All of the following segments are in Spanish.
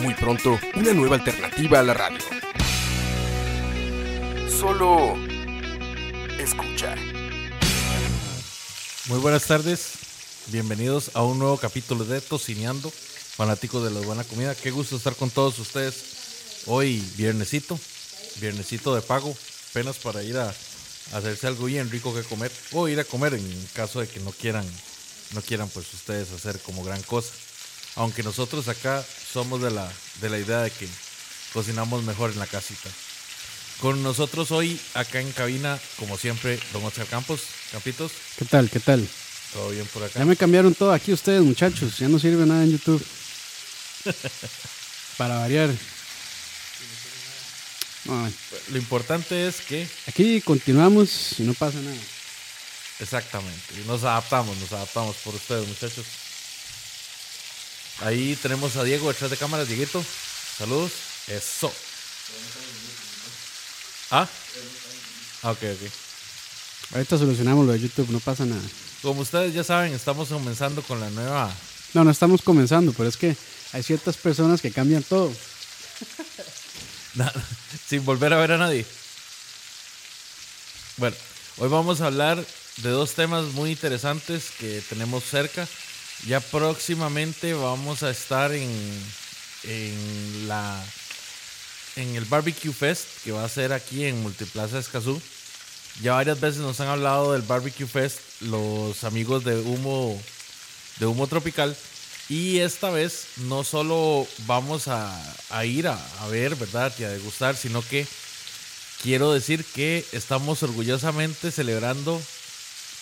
Muy pronto, una nueva alternativa a la radio. Solo escucha. Muy buenas tardes, bienvenidos a un nuevo capítulo de Tocineando, fanáticos de la buena comida. Qué gusto estar con todos ustedes hoy, viernesito, viernesito de pago, apenas para ir a, hacerse algo bien rico que comer o ir a comer en caso de que no quieran, no quieran pues ustedes hacer como gran cosa. Aunque nosotros acá somos de la, de la idea de que cocinamos mejor en la casita. Con nosotros hoy, acá en cabina, como siempre, don Oscar Campos. Campitos, ¿Qué tal? ¿Qué tal? todo bien por acá. Ya me cambiaron todo aquí ustedes, muchachos. Ya no sirve nada en YouTube. Para variar. Ay, Lo importante es que, aquí continuamos y no pasa nada. exactamente, y nos adaptamos, nos adaptamos por ustedes, muchachos. Ahí tenemos a Diego detrás de cámaras. Dieguito, saludos. Eso. Ah, Ah, ok, ok. Ahorita solucionamos lo de YouTube, no pasa nada. Como ustedes ya saben, estamos comenzando con la nueva. No, no estamos comenzando, pero es que hay ciertas personas que cambian todo. sin volver a ver a nadie. Bueno, hoy vamos a hablar de dos temas muy interesantes que tenemos cerca. Ya próximamente vamos a estar en, en la en el Barbecue Fest que va a ser aquí en Multiplaza Escazú. Ya varias veces nos han hablado del Barbecue Fest los amigos de Humo de Humo Tropical y esta vez no solo vamos a, a ir a, a ver, ¿verdad? Y a degustar, sino que quiero decir que estamos orgullosamente celebrando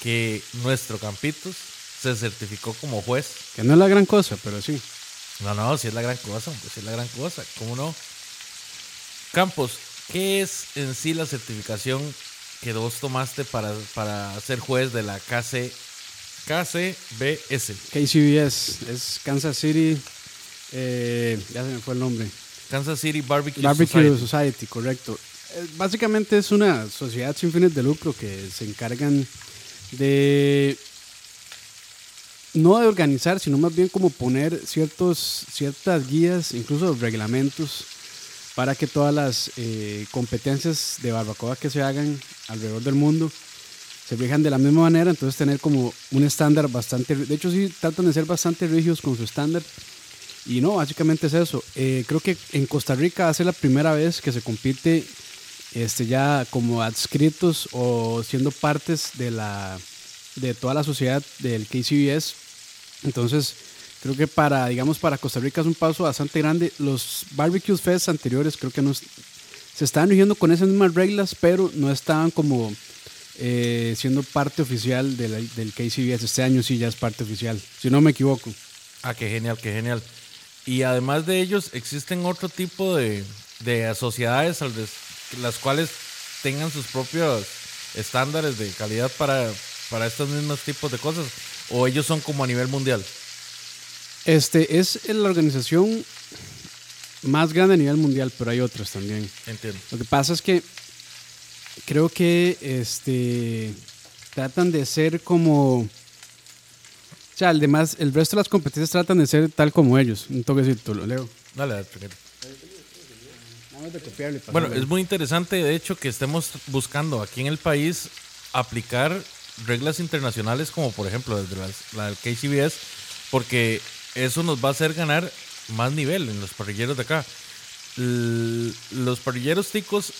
que nuestro Campitos se certificó como juez. Que no es la gran cosa, pero sí. No, no, si es la gran cosa, hombre, si es la gran cosa, ¿cómo no? Campos, ¿qué es en sí la certificación que vos tomaste para, para ser juez de la KC, KCBS? KCBS es Kansas City. eh, ya se me fue el nombre. Kansas City Barbecue, Barbecue Society. Society, correcto. Eh, Básicamente es una sociedad sin fines de lucro que se encargan de no de organizar, sino más bien como poner ciertos, ciertas guías, incluso reglamentos, para que todas las eh, competencias de barbacoa que se hagan alrededor del mundo se rijan de la misma manera, entonces tener como un estándar bastante, de hecho sí tratan de ser bastante rígidos con su estándar, y no, básicamente es eso. Eh, creo que en Costa Rica va a ser la primera vez que se compite este, ya como adscritos o siendo partes de, la, de toda la sociedad del KCBS. Entonces, creo que para, digamos, para Costa Rica es un paso bastante grande. Los Barbecue Fest anteriores creo que no, se estaban rigiendo con esas mismas reglas, pero no estaban como eh, siendo parte oficial del KCBS. Este año sí ya es parte oficial, si no me equivoco. Ah, qué genial, qué genial. Y además de ellos, existen otro tipo de, de sociedades las cuales tengan sus propios estándares de calidad para, para estos mismos tipos de cosas. O ellos son como a nivel mundial. Este es la organización más grande a nivel mundial, pero hay otras también. Entiendo. Lo que pasa es que creo que este tratan de ser como o sea, el demás, el resto de las competencias tratan de ser tal como ellos. Un toquecito, lo leo. Dale, dale, Bueno, es muy interesante, de hecho, que estemos buscando aquí en el país aplicar reglas internacionales como por ejemplo las- la del KCBS, porque eso nos va a hacer ganar más nivel en los parrilleros de acá. L- los parrilleros ticos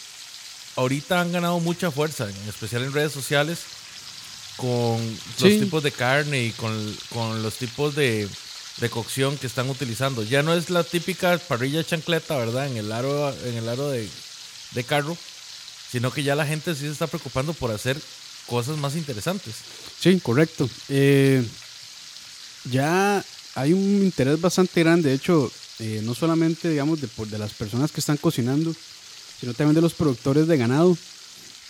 ahorita han ganado mucha fuerza, en especial en redes sociales, con los tipos de carne y con, con los tipos de, de cocción que están utilizando. Ya no es la típica parrilla chancleta, ¿verdad? En el aro, en el aro de, de carro, sino que ya la gente sí se está preocupando por hacer cosas más interesantes. Sí, correcto. Eh, ya hay un interés bastante grande. De hecho, eh, no solamente, digamos, de, de las personas que están cocinando, sino también de los productores de ganado.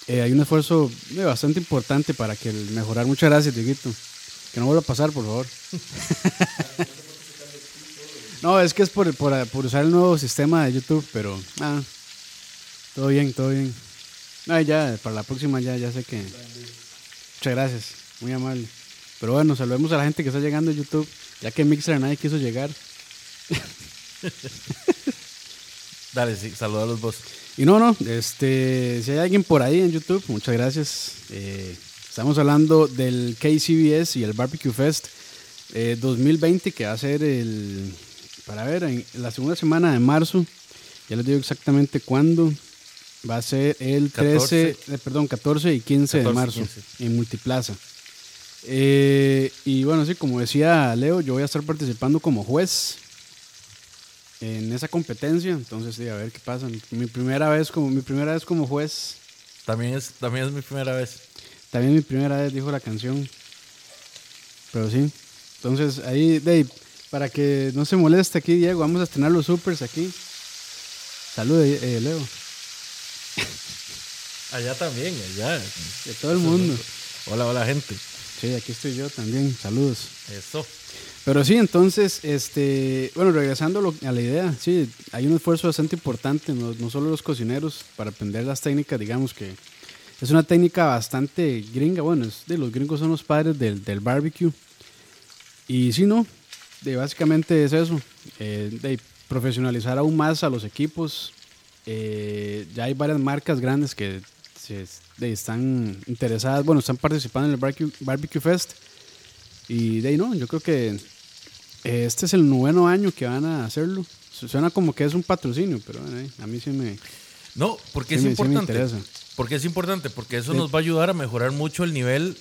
Eh, hay un esfuerzo eh, bastante importante para que el mejorar. Muchas gracias, Dieguito. Que no vuelva a pasar, por favor. no, es que es por usar el nuevo sistema de YouTube, pero ah, todo bien, todo bien. Ya, para la próxima ya, ya sé que... Muchas gracias, muy amable. Pero bueno, saludemos a la gente que está llegando a YouTube, ya que Mixer nadie quiso llegar. Dale, sí, saluda a los vos. Y no, no, este, si hay alguien por ahí en YouTube, muchas gracias. Eh, estamos hablando del KCBS y el Barbecue Fest eh, 2020, que va a ser el, para ver, en la segunda semana de marzo. Ya les digo exactamente cuándo. Va a ser el 13, 14. eh, perdón, 14 y 15 de 14 y marzo 15. en Multiplaza. Eh, y bueno, sí, como decía Leo, yo voy a estar participando como juez en esa competencia. Entonces, sí, a ver qué pasa. Mi primera vez como, mi primera vez como juez. También es, también es mi primera vez. También mi primera vez dijo la canción. Pero sí. Entonces, ahí, Dave, para que no se moleste aquí, Diego, vamos a estrenar los supers aquí. Salud, eh, Leo. Allá también, allá. De todo el mundo. Hola, hola, gente. Sí, aquí estoy yo también. Saludos. Eso. Pero sí, entonces, este, bueno, regresando a, la idea, sí, hay un esfuerzo bastante importante, no, no solo los cocineros, para aprender las técnicas, digamos que es una técnica bastante gringa, bueno, es de los gringos son los padres del, del barbecue. Y sí, no, de, básicamente es eso, eh, de profesionalizar aún más a los equipos. Eh, ya hay varias marcas grandes que se, de, están interesadas, bueno, están participando en el Barbecue, Barbecue Fest. Y de ahí no, yo creo que eh, este es el noveno año que van a hacerlo. Su- Suena como que es un patrocinio, pero eh, a mí sí me, No, porque sí es me- importante. interesa. porque es importante, porque eso Sí. nos va a ayudar a mejorar mucho el nivel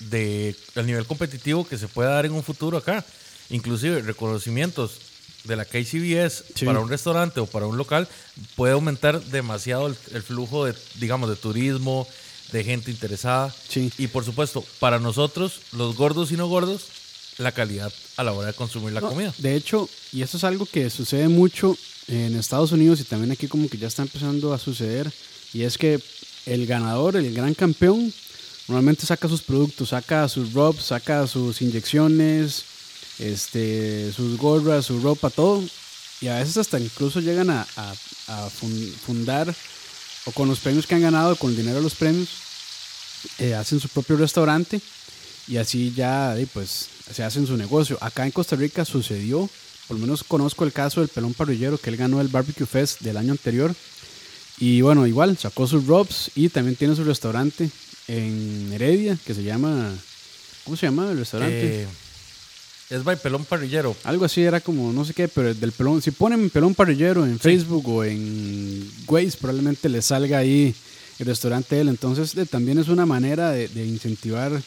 de el nivel competitivo que se pueda dar en un futuro acá. Inclusive reconocimientos de la KCBS Sí. para un restaurante o para un local puede aumentar demasiado el, el flujo de, digamos, de turismo, de gente interesada. Sí. Y por supuesto, para nosotros, los gordos y no gordos, la calidad a la hora de consumir la No, comida. De hecho, y eso es algo que sucede mucho en Estados Unidos y también aquí como que ya está empezando a suceder, y es que el ganador, el gran campeón, normalmente saca sus productos, saca sus robs, saca sus inyecciones, este, sus gorras, su ropa, todo, y a veces hasta incluso llegan a, a- a fun- fundar o con los premios que han ganado, con el dinero de los premios, eh, hacen su propio restaurante y así ya pues se hacen su negocio. Acá en Costa Rica sucedió, por lo menos conozco el caso del pelón parrillero que él ganó el Barbecue Fest del año anterior y bueno, igual sacó sus robs y también tiene su restaurante en Heredia que se llama ¿cómo se llama el restaurante? Eh, es by Pelón Parrillero. Algo así era como, no sé qué, pero del pelón. Si ponen pelón parrillero en Facebook o en Waze, probablemente les salga ahí el restaurante de él. Entonces, de- también es una manera de, de incentivar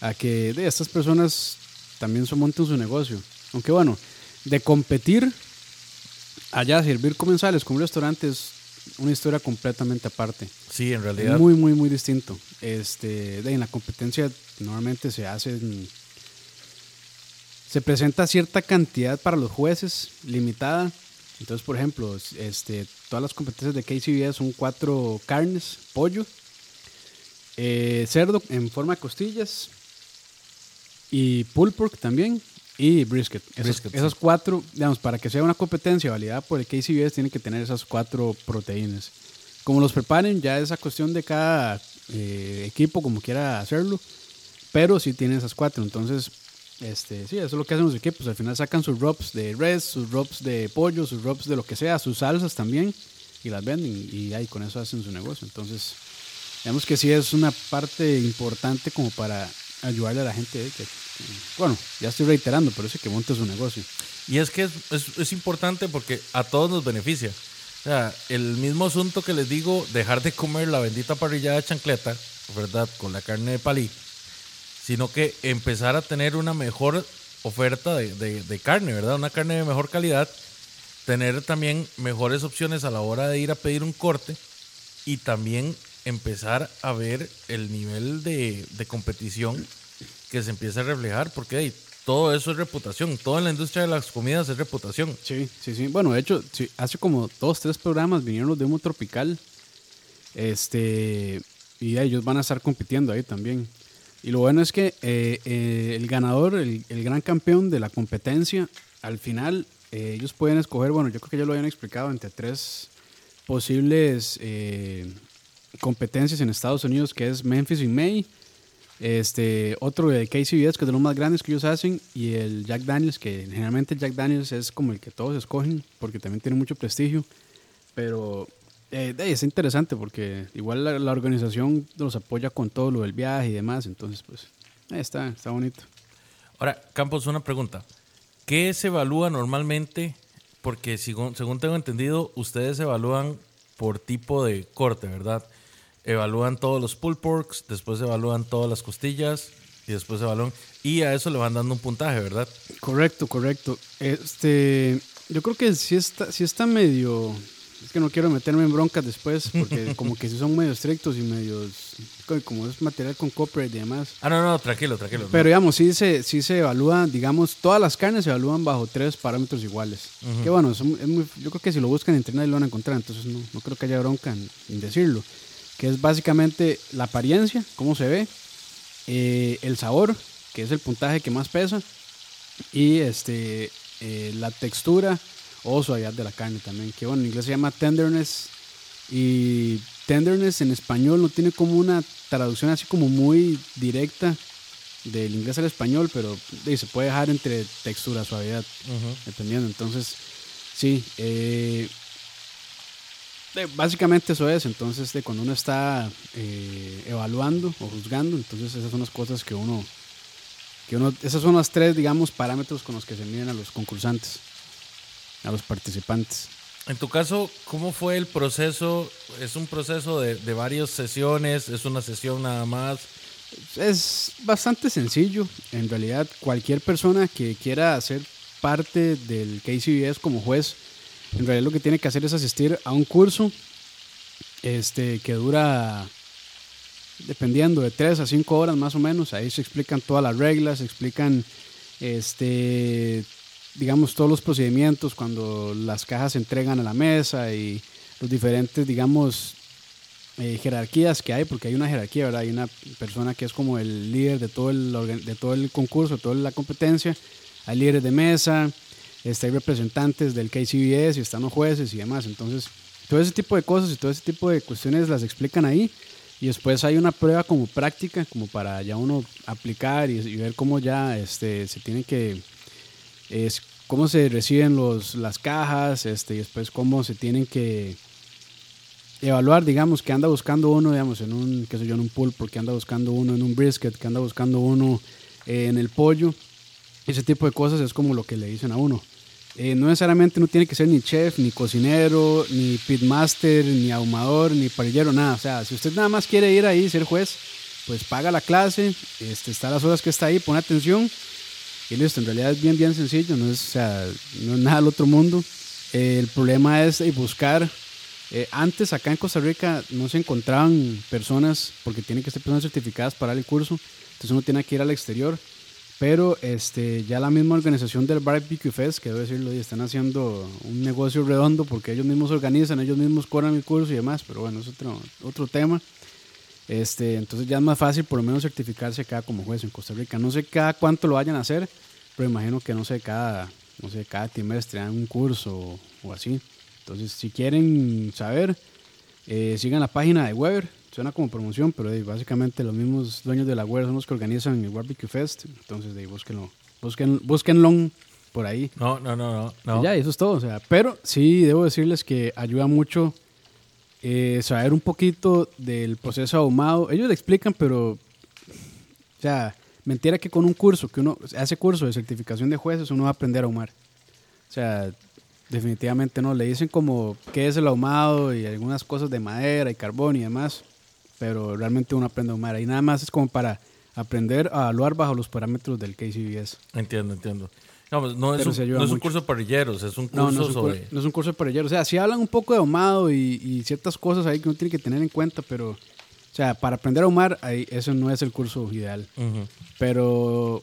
a que de estas personas también se monten su negocio. Aunque bueno, de competir allá, servir comensales con un restaurante es una historia completamente aparte. Sí, en realidad. Muy, muy, muy distinto. Este, de, en la competencia normalmente se hacen. Se presenta cierta cantidad para los jueces, limitada. Entonces, por ejemplo, este, todas las competencias de KCBS son cuatro carnes, pollo, eh, cerdo en forma de costillas y pulled pork también y brisket. Esas, Brisket, esas sí. cuatro, digamos, para que sea una competencia validada por el KCBS tiene que tener esas cuatro proteínas. Como los preparen, ya es a cuestión de cada eh, equipo como quiera hacerlo, pero sí tiene esas cuatro. Entonces, este, sí, eso es lo que hacen los equipos. Al final sacan sus robs de res, sus robs de pollo, sus robs de lo que sea, sus salsas también, y las venden y ahí con eso hacen su negocio. Entonces, digamos que sí es una parte importante como para ayudarle a la gente. eh, que, bueno, ya estoy reiterando, pero sí que monte su negocio. Y es que es, es- es importante porque a todos nos beneficia. O sea, el mismo asunto que les digo, dejar de comer la bendita parrillada de chancleta, ¿verdad? Con la carne de palí, sino que empezar a tener una mejor oferta de, de- carne, ¿verdad? Una carne de mejor calidad, tener también mejores opciones a la hora de ir a pedir un corte y también empezar a ver el nivel de, de competición que se empieza a reflejar, porque todo eso es reputación. Todo en la industria de las comidas es reputación. Sí, sí, sí. Bueno, de hecho, hace como dos, tres programas vinieron los de Humo Tropical. Este, y ellos van a estar compitiendo ahí también. Y lo bueno es que eh, eh, el ganador, el, gran campeón de la competencia, al final eh, ellos pueden escoger, bueno, yo creo que ya lo habían explicado, entre tres posibles competencias en Estados Unidos, que es Memphis y May, este, otro de KCBS, que es de los más grandes que ellos hacen, y el Jack Daniels, que generalmente Jack Daniels es como el que todos escogen, porque también tiene mucho prestigio, pero eh, es interesante porque igual la, la organización los apoya con todo lo del viaje y demás, entonces pues está, está bonito. Ahora, Campos, una pregunta. ¿Qué se evalúa normalmente? Porque según, según tengo entendido, ustedes evalúan por tipo de corte, ¿verdad? Evalúan todos los pull porks, después evalúan todas las costillas y después evalúan... Y a eso le van dando un puntaje, ¿verdad? Correcto, correcto. Este, yo creo que sí está, sí está medio. Es que no quiero meterme en broncas después, porque como que sí son medio estrictos y medios. Como es material con copyright y demás. Ah, no, no, tranquilo, tranquilo. Pero digamos, sí se, sí se evalúa, digamos, todas las carnes se evalúan bajo tres parámetros iguales. Que bueno, son- es muy- yo creo que si lo buscan en internet lo van a encontrar, entonces no, no creo que haya bronca en, en decirlo. Que es básicamente la apariencia, cómo se ve, eh, el sabor, que es el puntaje que más pesa, y este, eh, la textura o suavidad de la carne también, que bueno, en inglés se llama tenderness y tenderness en español no tiene como una traducción así como muy directa del inglés al español, pero eh, se puede dejar entre textura, suavidad, Ujú. dependiendo. Entonces, sí, eh, eh, básicamente eso es. Entonces, de cuando uno está eh, evaluando o juzgando, entonces esas son las cosas que uno, que uno, esas son las tres, digamos, parámetros con los que se miden a los concursantes, a los participantes. En tu caso, ¿cómo fue el proceso? ¿Es un proceso de, de varias sesiones? ¿Es una sesión nada más? Es bastante sencillo. En realidad, cualquier persona que quiera ser parte del KCBS como juez, en realidad lo que tiene que hacer es asistir a un curso este, que dura, dependiendo, de 3 a 5 horas más o menos. Ahí se explican todas las reglas, se explican, este, digamos, todos los procedimientos cuando las cajas se entregan a la mesa y los diferentes, digamos, eh, jerarquías que hay, porque hay una jerarquía, ¿verdad? Hay una persona que es como el líder de todo el, de todo el concurso, de toda la competencia. Hay líderes de mesa, este, hay representantes del KCBS y están los jueces y demás. Entonces, todo ese tipo de cosas y todo ese tipo de cuestiones las explican ahí. Y después hay una prueba como práctica, como para ya uno aplicar y, y ver cómo ya este, se tiene que es cómo se reciben los, las cajas, este, y después cómo se tienen que evaluar, digamos, que anda buscando uno, digamos, en un, qué sé yo, en un pulpo, que anda buscando uno en un brisket, que anda buscando uno en el pollo. Ese tipo de cosas es como lo que le dicen a uno. Eh, no necesariamente no tiene que ser ni chef, ni cocinero, ni pitmaster, ni ahumador, ni parrillero, nada. O sea, si usted nada más quiere ir ahí ser juez, pues paga la clase, este, está las horas que está ahí, pone atención y listo. En realidad es bien, bien sencillo, no es, o sea, no es nada del otro mundo. Eh, el problema es buscar. eh, antes acá en Costa Rica no se encontraban personas, porque tienen que ser personas certificadas para el curso, entonces uno tiene que ir al exterior. Pero este, ya la misma organización del Barbecue Fest, que debo decirlo, y están haciendo un negocio redondo porque ellos mismos organizan, ellos mismos cobran el curso y demás, pero bueno, es otro, otro tema. Este, entonces ya es más fácil por lo menos certificarse acá como juez en Costa Rica. No sé cada cuánto lo vayan a hacer, pero imagino que no sé, cada, no sé, cada trimestre dan un curso o, o así. Entonces, si quieren saber, eh, sigan la página de Weber. Suena como promoción, pero eh, básicamente los mismos dueños de la Weber son los que organizan el Barbecue Fest. Entonces, de, búsquenlo, busquen, búsquenlo por ahí. No, no, no, no. no. Y ya, eso es todo. O sea, pero sí debo decirles que ayuda mucho eh, saber un poquito del proceso ahumado. Ellos le explican, pero, o sea, mentira que con un curso, que uno hace curso de certificación de jueces, uno va a aprender a ahumar. O sea, definitivamente no. Le dicen como qué es el ahumado y algunas cosas de madera y carbón y demás, pero realmente uno aprende a ahumar. Y nada más es como para aprender a evaluar bajo los parámetros del KCBS. Entiendo, entiendo. No es, Pero un, se ayuda no es un curso de parrilleros, es un curso No, no es, un, sobre... no es un curso de parrillero. O sea, sí hablan un poco de ahumado y, y ciertas cosas ahí que uno tiene que tener en cuenta, pero, o sea, para aprender a ahumar, ahí, eso no es el curso ideal. Pero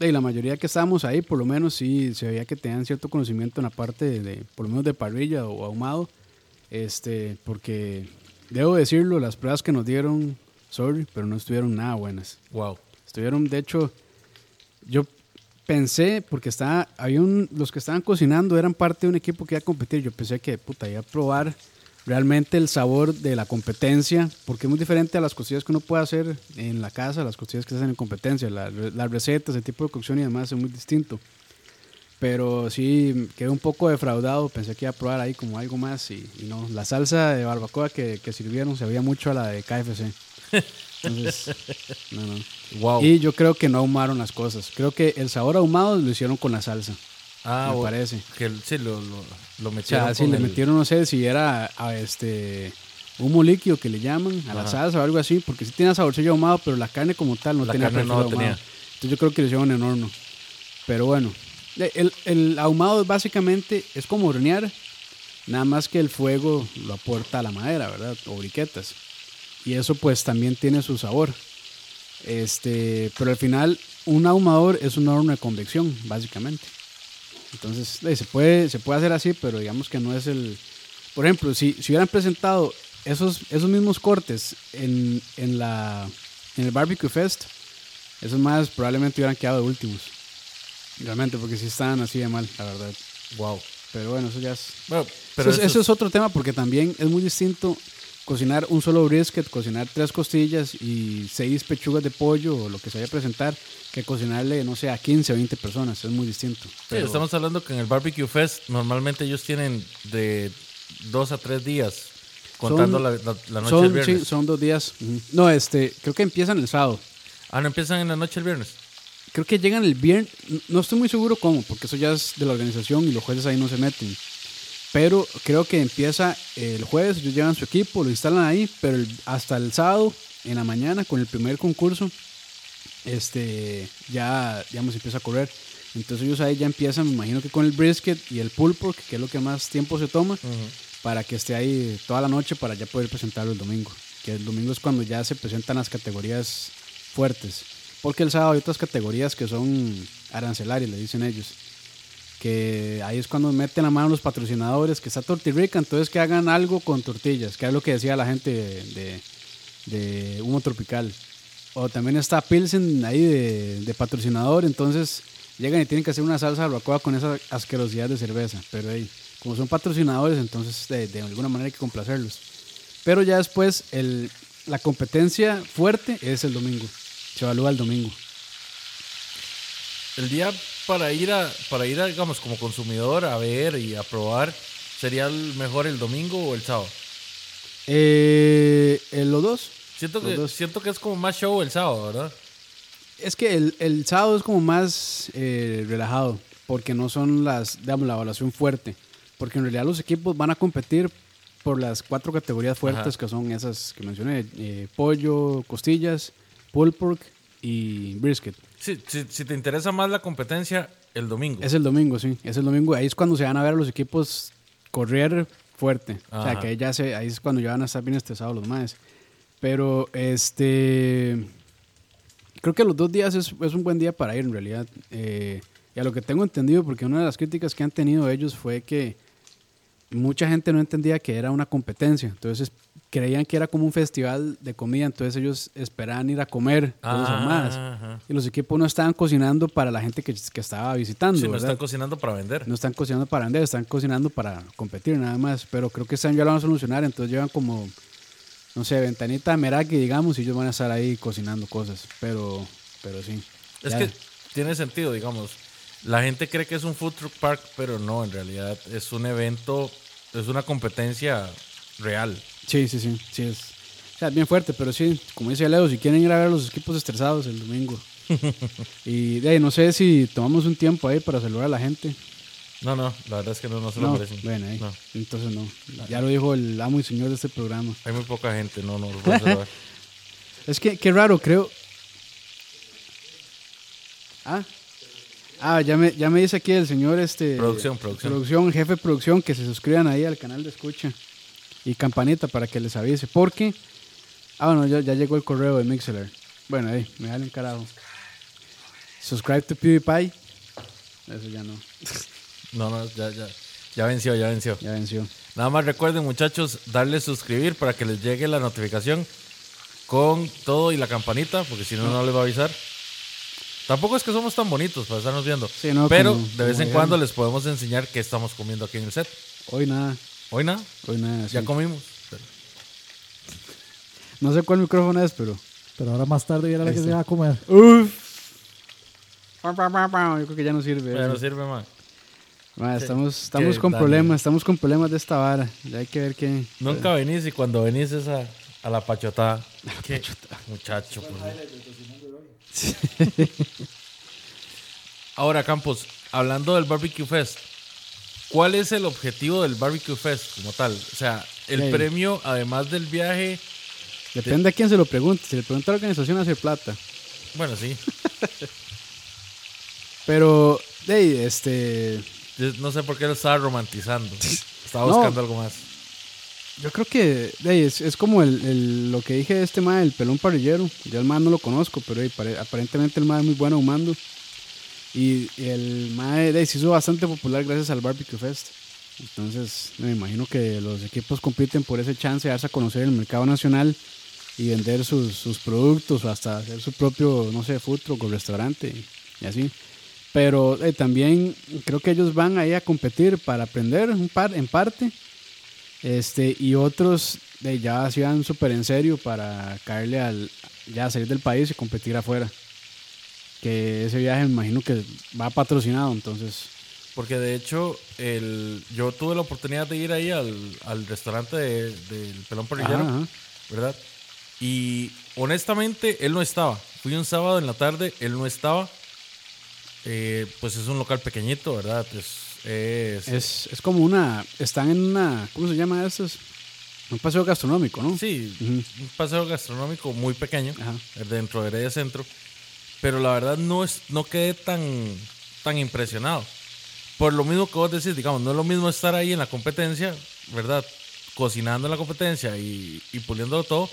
Y la mayoría que estábamos ahí, por lo menos sí se veía que tenían cierto conocimiento en la parte de, de, por lo menos de parrilla o ahumado. Este, porque debo decirlo, las pruebas que nos dieron, sorry, pero no estuvieron nada buenas. Wow. Estuvieron, de hecho, yo pensé, porque estaba, había los que estaban cocinando eran parte de un equipo que iba a competir. Yo pensé que, puta, iba a probar realmente el sabor de la competencia, porque es muy diferente a las costillas que uno puede hacer en la casa, las costillas que se hacen en competencia. La- las recetas, el tipo de cocción y demás es muy distinto. Pero sí, quedé un poco defraudado. Pensé que iba a probar ahí como algo más y, y no. La salsa de barbacoa que, que sirvieron se veía mucho a la de KFC. Entonces, no, no. Wow. Y yo creo que no ahumaron las cosas. Creo que el sabor ahumado lo hicieron con la salsa. ah, me parece. Que sí, lo, lo, lo O metieron. sea, le el- metieron, no sé, si era a este humo líquido que le llaman a la Ajá. salsa o algo así, porque sí tiene saborcillo ahumado, pero la carne como tal no La tenía carne no ahumado. tenía. Entonces yo creo que lo hicieron en horno. Pero bueno, el, el ahumado básicamente es como hornear, nada más que el fuego lo aporta a la madera, ¿verdad? O briquetas. Y eso pues también tiene su sabor. Este, pero al final un ahumador es un horno de convección, básicamente. Entonces, eh, se puede, se puede hacer así, pero digamos que no es el... Por ejemplo, si, si hubieran presentado esos, esos mismos cortes en, en, la, en el Barbecue Fest, esos más probablemente hubieran quedado de últimos. Realmente, porque sí estaban así de mal, la verdad. Wow. Pero bueno, eso ya es... Bueno, pero eso, eso eso es otro tema porque también es muy distinto cocinar un solo brisket, cocinar tres costillas y seis pechugas de pollo o lo que se vaya a presentar, que cocinarle, no sé, a 15 o 20 personas. Es muy distinto. Sí, estamos hablando que en el Barbecue Fest normalmente ellos tienen de dos a tres días contando Son- la, la- la noche son, del viernes. sí, son dos días. No, este, creo que empiezan el sábado. Ah, no empiezan en la noche el viernes. Creo que llegan el viernes. No estoy muy seguro cómo, porque eso ya es de la organización y los jueces ahí no se meten. Pero creo que empieza el jueves, ellos llevan su equipo, lo instalan ahí, pero hasta el sábado, en la mañana, con el primer concurso, este, ya, digamos, empieza a correr. Entonces ellos ahí ya empiezan, me imagino que con el brisket y el pulled pork, que es lo que más tiempo se toma, para que esté ahí toda la noche para ya poder presentarlo el domingo. Que el domingo es cuando ya se presentan las categorías fuertes. Porque el sábado hay otras categorías que son arancelarias, le dicen ellos. Que ahí es cuando meten la mano los patrocinadores, que está Tortirrica, entonces que hagan algo con tortillas, que es lo que decía la gente de, de, Humo Tropical. O también está Pilsen ahí de, de patrocinador, entonces llegan y tienen que hacer una salsa barbacoa con esa asquerosidad de cerveza. Pero ahí, como son patrocinadores, entonces de, de alguna manera hay que complacerlos. Pero ya después el, la competencia fuerte es el domingo. Se evalúa el domingo. El día para ir a, para ir a, digamos, como consumidor a ver y a probar, ¿sería el mejor el domingo o el sábado? Eh, los dos. Siento Los que, dos. siento que es como más show el sábado, ¿verdad? Es que el, el sábado es como más eh, relajado, porque no son las, digamos, la evaluación fuerte. Porque en realidad los equipos van a competir por las cuatro categorías fuertes Ajá. que son esas que mencioné: eh, pollo, costillas, pulled pork y brisket. Sí, si, si te interesa más la competencia, el domingo. Es el domingo, sí. Es el domingo. Ahí es cuando se van a ver a los equipos correr fuerte. O sea, Ajá. que ahí, ya se, ahí es cuando ya van a estar bien estresados los más. Pero este. Creo que los dos días es, es un buen día para ir, en realidad. Eh, y a lo que tengo entendido, porque una de las críticas que han tenido ellos fue que mucha gente no entendía que era una competencia. Entonces creían que era como un festival de comida. Entonces ellos esperaban ir a comer cosas Ah, armadas. ajá. Y los equipos no estaban cocinando para la gente que, que estaba visitando. Sí, no están cocinando para vender. No están cocinando para vender, están cocinando para competir nada más. Pero creo que este año ya lo van a solucionar, entonces llevan como, no sé, ventanita de Meraki, digamos, y ellos van a estar ahí cocinando cosas. Pero, pero sí. Es Ya. que tiene sentido, digamos. La gente cree que es un food truck park, pero no, en realidad es un evento, es una competencia real. Sí, sí, sí. sí es, o sea, es bien fuerte, pero sí, como dice Leo, si quieren ir a ver los equipos estresados el domingo. y de ahí, no sé si tomamos un tiempo ahí para saludar a la gente. No, no, la verdad es que no, no se lo No, merecen. bueno, ahí. No, Entonces no. Ya lo dijo el amo y señor de este programa. hay muy poca gente, no, no los voy a saludar. Es que, qué raro, creo. Ah, ah ya, me, ya me dice aquí el señor este. Producción, producción. Producción, jefe de producción, que se suscriban ahí al canal de escucha. Y campanita para que les avise. Porque. Ah, bueno, ya, ya llegó el correo de Mixler. Bueno, ahí, me da el carajo. Subscribe to PewDiePie. Eso ya no. No, no, ya, ya, ya venció, ya venció. Ya venció. Nada más recuerden, muchachos, darle suscribir para que les llegue la notificación con todo y la campanita, porque si no, no les va a avisar. Tampoco es que somos tan bonitos para estarnos viendo. Sí, no, pero como- de vez en cuando les podemos enseñar qué estamos comiendo aquí en el set. Hoy nada. Hoy nada, Hoy nada. ya sí. comimos. pero- No sé cuál micrófono es, pero. Pero ahora más tarde viene la que se va a comer. Uf. Yo creo que ya no sirve. Ya no eso. sirve, man. Ma, estamos estamos con daño. problemas, estamos con problemas de esta vara. Ya hay que ver qué. Nunca venís y cuando venís es a, a la pachotada. ¿Qué? Muchacho. pues. Ahora, Campos, hablando del Barbecue Fest, ¿cuál es el objetivo del Barbecue Fest como tal? O sea, el premio, además del viaje, Depende a quién se lo pregunte. Si le pregunta a la organización, hace plata. bueno, sí. Pero, hey, este. No sé por qué lo estaba romantizando. Estaba No. buscando algo más. Yo creo que es, es como el, lo que dije de este ma, el pelón parrillero. Yo el ma no lo conozco, pero hey, pare- aparentemente el ma es muy bueno ahumando. Y, el ma hey, se hizo bastante popular gracias al Barbecue Fest. Entonces, me imagino que los equipos compiten por ese chance de darse a conocer el mercado nacional y vender sus, sus productos o hasta hacer su propio, no sé, food truck o restaurante y, así. Pero también creo que ellos van ahí a competir para aprender un par, en parte. Este, y otros de ya se van súper en serio para caerle al, ya salir del país y competir afuera. Que ese viaje me imagino que va patrocinado, entonces. Porque de hecho, el, yo tuve la oportunidad de ir ahí al, al restaurante de- del Pelón Parrillero, Ajá, ajá. ¿verdad? Y honestamente, él no estaba. Fui un sábado en la tarde, él no estaba. Eh, pues es un local pequeñito, ¿verdad? Es, es- Es, es como una, están en una, ¿cómo se llama estos? Un paseo gastronómico, ¿no? sí, Ujú. un paseo gastronómico muy pequeño Ajá. dentro de Heredia Centro. Pero la verdad no, es, no quedé tan, tan impresionado. Por lo mismo que vos decís, digamos, no es lo mismo estar ahí en la competencia, ¿verdad? Cocinando en la competencia y, y puliendo todo,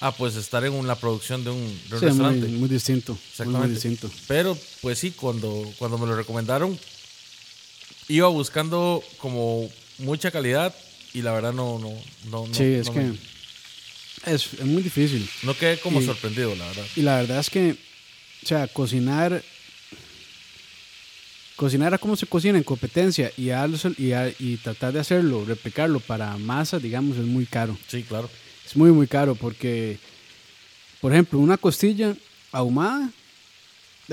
a pues estar en un- la producción de un, de un Sí, muy, restaurante. muy distinto. Muy, Exactamente. muy distinto. Pero pues sí, cuando, cuando me lo recomendaron, iba buscando como mucha calidad y la verdad no, no, no, no- Sí, es no que me- es, es muy difícil. no quedé como y- sorprendido, la verdad. Y la verdad es que, o sea, cocinar. Cocinar a cómo se cocina en competencia y, darlo- y, a- y tratar de hacerlo, replicarlo para masa, digamos, es muy caro. Sí, claro. Es muy, muy caro porque, por ejemplo, una costilla ahumada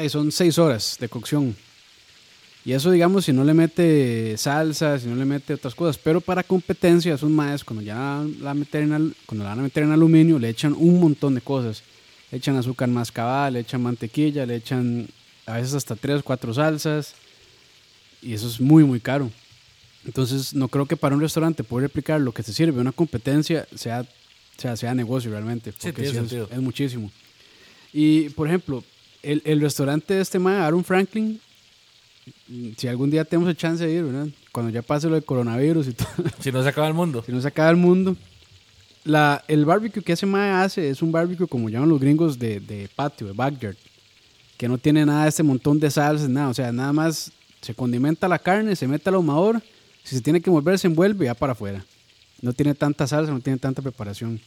son seis horas de cocción. Y eso, digamos, si no le mete salsa, si no le mete otras cosas. Pero para competencia, esos maes, cuando ya la meter en al- cuando la van a meter en aluminio, le echan un montón de cosas. Le echan azúcar mascabada, le echan mantequilla, le echan a veces hasta tres, cuatro salsas. Y eso es muy, muy caro. Entonces, no creo que para un restaurante poder replicar lo que se sirve una competencia sea, sea, sea negocio realmente. Porque sí es- es, muchísimo. Y, por ejemplo, el, el restaurante de este man, Aaron Franklin, si algún día tenemos el chance de ir, ¿verdad? Cuando ya pase lo del coronavirus y todo, Si no se acaba el mundo. si no se acaba el mundo. La, el barbecue que ese mae hace es un barbecue como llaman los gringos de, de patio, de backyard. Que no tiene nada de este montón de salsas, nada. O sea, nada más se condimenta la carne, se mete al ahumador. Si se tiene que mover, se envuelve y ya para afuera. No tiene tanta salsa, no tiene tanta preparación.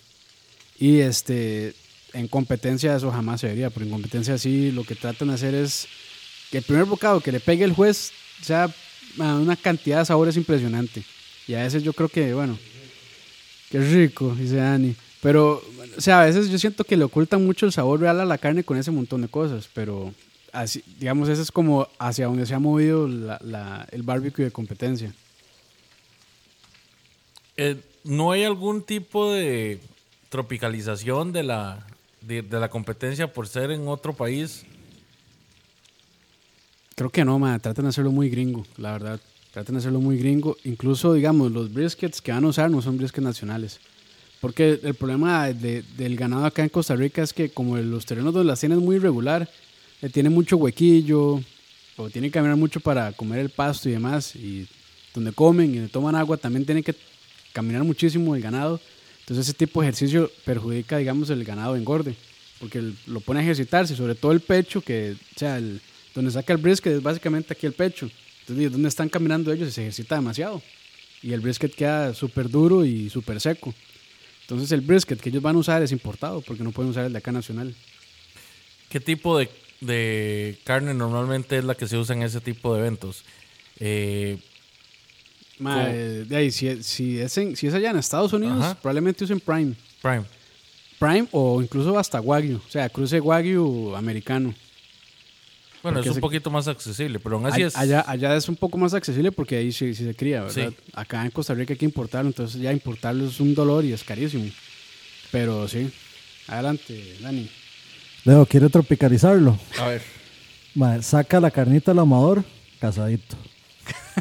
Y este, en competencia eso jamás se vería. Pero en competencia sí lo que tratan de hacer es que el primer bocado que le pegue el juez sea una cantidad de sabores impresionante. Y a veces yo creo que, bueno, qué rico, dice Dani. Pero, o sea, a veces yo siento que le ocultan mucho el sabor real a la carne con ese montón de cosas. Pero, así, digamos, ese es como hacia donde se ha movido la- el barbecue de competencia. Eh, ¿No hay algún tipo de tropicalización de la, de la competencia por ser en otro país? Creo que no, ma, tratan de hacerlo muy gringo, la verdad. Tratan de hacerlo muy gringo. Incluso, digamos, los briskets que van a usar no son briskets nacionales. Porque el problema de- del ganado acá en Costa Rica es que como los terrenos donde las tienen es muy irregular, le tiene mucho huequillo, o tiene que caminar mucho para comer el pasto y demás, y donde comen y toman agua también tienen que caminar muchísimo el ganado. Entonces ese tipo de ejercicio perjudica, digamos, el ganado engorde, porque lo pone a ejercitarse, sobre todo el pecho, que, o sea, el, Donde saca el brisket es básicamente aquí el pecho. Entonces, donde están caminando ellos y se ejercita demasiado. Y el brisket queda súper duro y súper seco. Entonces, el brisket que ellos van a usar es importado porque no pueden usar el de acá nacional. ¿Qué tipo de, de carne normalmente es la que se usa en ese tipo de eventos? Eh, eh, de ahí, si, si, es en- si es allá en Estados Unidos, Ajá. probablemente usen Prime. Prime. Prime o incluso hasta Wagyu. O sea, cruce Wagyu americano. Bueno, Porque es un se- poquito más accesible, pero aún así All- es. Allá, allá es un poco más accesible porque ahí sí, sí se cría, ¿verdad? Sí. Acá en Costa Rica hay que importarlo, entonces ya importarlo es un dolor y es carísimo. Pero sí. Adelante, Dani. Leo, ¿quiere tropicalizarlo? A ver. Saca la carnita al ahumador, casadito.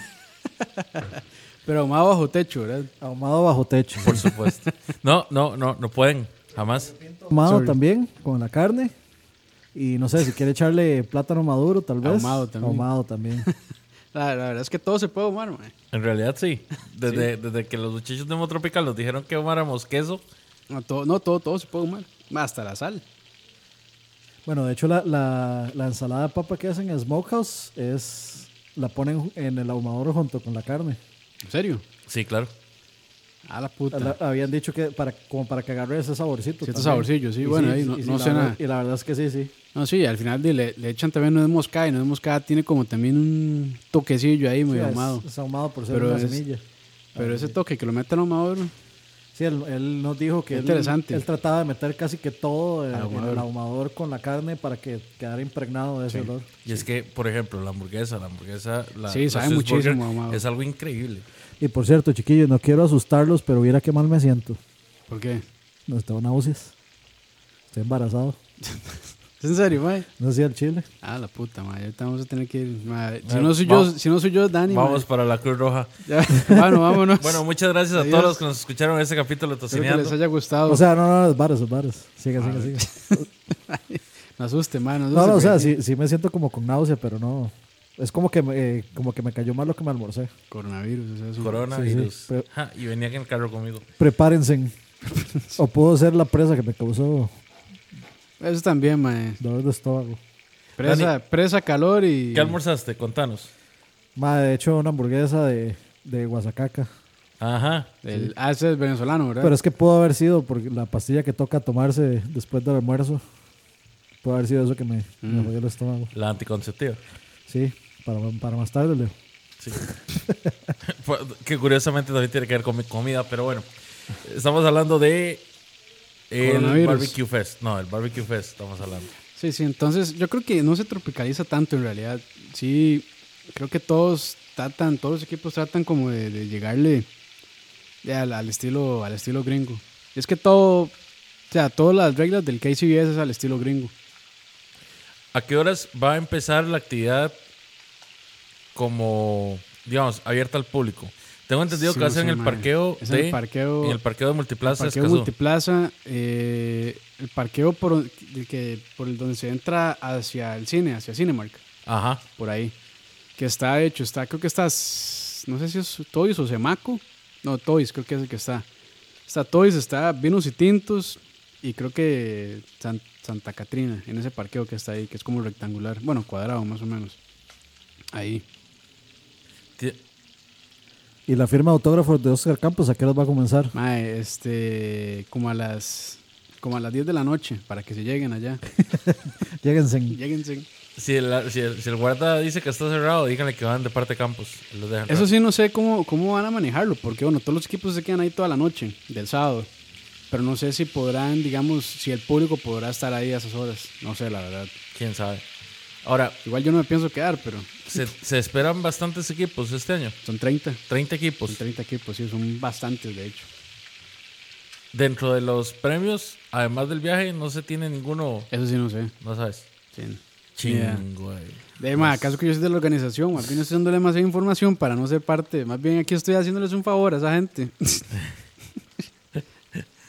Pero más bajo techo, ¿verdad? Ahumado bajo techo. Por supuesto. No, no, no, no pueden. Jamás. Ahumado también, con la carne. Y no sé, si quiere echarle plátano maduro, tal vez. Ahumado también. Ahumado también. La, la verdad es que todo se puede humar, mae. En realidad sí. Desde, desde que los muchachos de Motropical nos dijeron que tomáramos queso. No, todo, no, todo, todo se puede humar. Ma, Hasta la sal. Bueno, de hecho, la, la, la ensalada de papa que hacen en Smokehouse es. La ponen en el ahumador junto con la carne. ¿En serio? Sí, claro. A la puta. La- habían dicho que para, como para que agarre ese saborcito. Cierto saborcillo, sí, Y bueno, ahí no- y no sé nada. Y la verdad es que sí, sí. No, sí, al final de- le, le echan también nuez moscada y nuez moscada tiene como también un toquecillo ahí Sí, medio es- ahumado. Es, ahumado por ser Pero una es- semilla. Pero ese toque que lo mete al ahumador, Sí, él, él nos dijo que él, Interesante. él trataba de meter casi que todo ahumador. el ahumador con la carne para que quedara impregnado de ese olor. Y es que, por ejemplo, la hamburguesa, la hamburguesa. La, Sí, la sabe muchísimo ahumado. Es algo increíble. Y por cierto, chiquillos, no quiero asustarlos, pero viera qué mal me siento. ¿por qué? No estaba náuseas. Estoy embarazado. ¿Es en serio, mae? No sé el chile. Ah, la puta, mae. Ahorita vamos a tener que ir. mae. Si, no soy yo, si no soy yo, Dani. Vamos mae. para la Cruz Roja. Ya, bueno, vámonos. Bueno, muchas gracias a Adiós. todos los que nos escucharon en este capítulo de Espero que les haya gustado. O sea, no, no, es varas, es varas. Siga, siga, siga. no asuste, mae. No, No, no, o sea, sí, sí me siento como con náusea, pero no. Es como que, me- eh, como que me cayó mal lo que me almorcé. Coronavirus, o sea, eso. Coronavirus. Sí, sí, pero- Ja, y venía en el carro conmigo. Prepárense. o puedo ser la presa que me causó Eso también, mae. dolor de estómago. Presa, presa, calor y. ¿Qué almorzaste? Contanos. Ma, de hecho, una hamburguesa de, de guasacaca. Ajá. El, ah, ese es venezolano, ¿verdad? Pero es que pudo haber sido porque la pastilla que toca tomarse después del almuerzo. Pudo haber sido eso que me, me Mm. jodió el estómago. La anticonceptiva. Sí, para, para más tarde, Leo. Sí. Que curiosamente también tiene que ver con mi comida, pero bueno. Estamos hablando de el. Barbecue Fest. No, el Barbecue Fest estamos hablando. Sí, sí, entonces yo creo que no se tropicaliza tanto en realidad. Sí, creo que todos tratan, todos los equipos tratan como de, de llegarle ya al, al estilo al estilo gringo. Es que todo, o sea, todas las reglas del KCBS es al estilo gringo. ¿A qué horas va a empezar la actividad como, digamos, abierta al público? Tengo entendido Sí, que va a ser en el parqueo Es en de el parqueo- en el parqueo de Multiplaza parqueo Escazú. multiplaza, eh, el parqueo por, el que, por el donde se entra hacia el cine, hacia Cinemark, Ajá. por ahí. Que está hecho, está, creo que está, no sé si es Toys o Semaco. No, Toys, creo que es el que está. Está Toys, está Vinos y Tintos y creo que San- Santa Catrina, en ese parqueo que está ahí, que es como rectangular, bueno, cuadrado más o menos. Ahí. Y la firma de autógrafos de Oscar Campos, ¿a qué horas va a comenzar? Mae, este, como a las como a las 10 de la noche para que se lleguen allá. Lléguense. Lléguense. Si el, si, el, si el guarda dice que está cerrado, díganle que van de parte de Campos. y los dejan Eso sí no sé cómo, cómo van a manejarlo, porque bueno, todos los equipos se quedan ahí toda la noche del sábado. Pero no sé si podrán, digamos, si el público podrá estar ahí a esas horas. No sé, la verdad. Quién sabe. Ahora, Igual yo no me pienso quedar, pero se, se esperan bastantes equipos este año. son 30. 30 equipos. Son 30 equipos, sí, son bastantes, de hecho. Dentro de los premios, además del viaje, no se tiene ninguno. Eso sí no sé. No sabes. Sí. Chingo. ahí. De más, acaso que yo soy de la organización, más bien estoy dándole demasiada información para no ser parte. Más bien aquí estoy haciéndoles un favor a esa gente.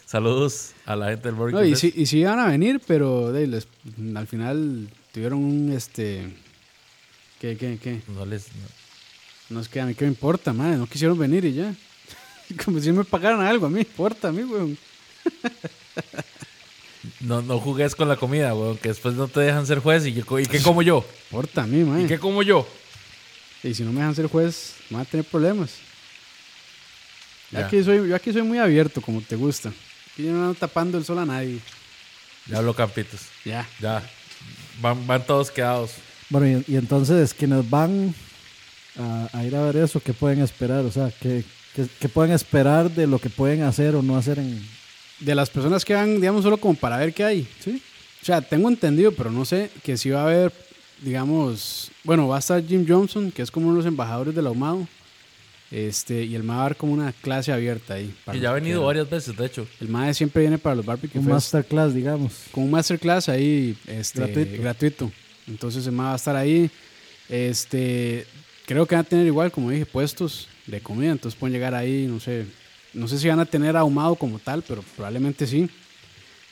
Saludos a la gente del Barbecue No, y, sí, y sí iban a venir, pero de, les- al final tuvieron un este. ¿Qué, qué, qué? No les. no. No es que a mí qué me importa, madre. No quisieron venir y ya. Como si me pagaran algo, a mí me importa, a mí, weón. No, no jugues con la comida, weón, que después no te dejan ser juez. ¿Y, qué- y qué como yo? Importa a mí, mae. ¿Y qué como yo? Y si no me dejan ser juez, van a tener problemas. Yo Ya. aquí, soy, yo aquí soy muy abierto, como te gusta. Aquí yo no ando tapando el sol a nadie. Ya hablo campitos. Ya. Ya. Van, van todos quedados. Bueno, y, y entonces quienes van a, a ir a ver eso, ¿qué pueden esperar? O sea, ¿qué, qué, qué pueden esperar de lo que pueden hacer o no hacer en... De las personas que van, digamos, solo como para ver qué hay. Sí. O sea, tengo entendido, pero no sé, que sí va a haber, digamos, bueno, va a estar Jim Johnson, que es como uno de los embajadores del ahumado. Este, y el MAE va a dar como una clase abierta ahí. para Y ya ha los que venido quieran. varias veces, de hecho. El MAE siempre viene para los barbecue Un fest. masterclass, digamos. con un masterclass ahí este, Gratuito. gratuito. Entonces el MAE va a estar ahí. Este, creo que van a tener igual, como dije, puestos de comida. Entonces pueden llegar ahí, no sé, no sé si van a tener ahumado como tal, pero probablemente sí.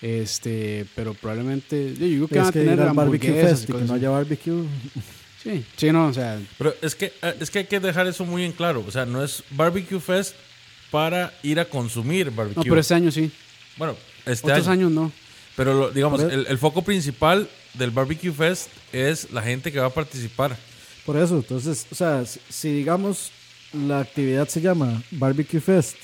Este, pero probablemente, yo digo que van a tener ir al barbecue hamburguesas fest y que cosas no así. haya barbecue. Sí, sí, no, o sea, Pero es que, eh, es que hay que dejar eso muy en claro. O sea, no es Barbecue Fest para ir a consumir barbecue. no, pero este año sí. Bueno, este Otros año. años no. Pero lo- digamos, e- el, el foco principal del Barbecue Fest es la gente que va a participar. Por eso, entonces, o sea, si, si digamos la actividad se llama Barbecue Fest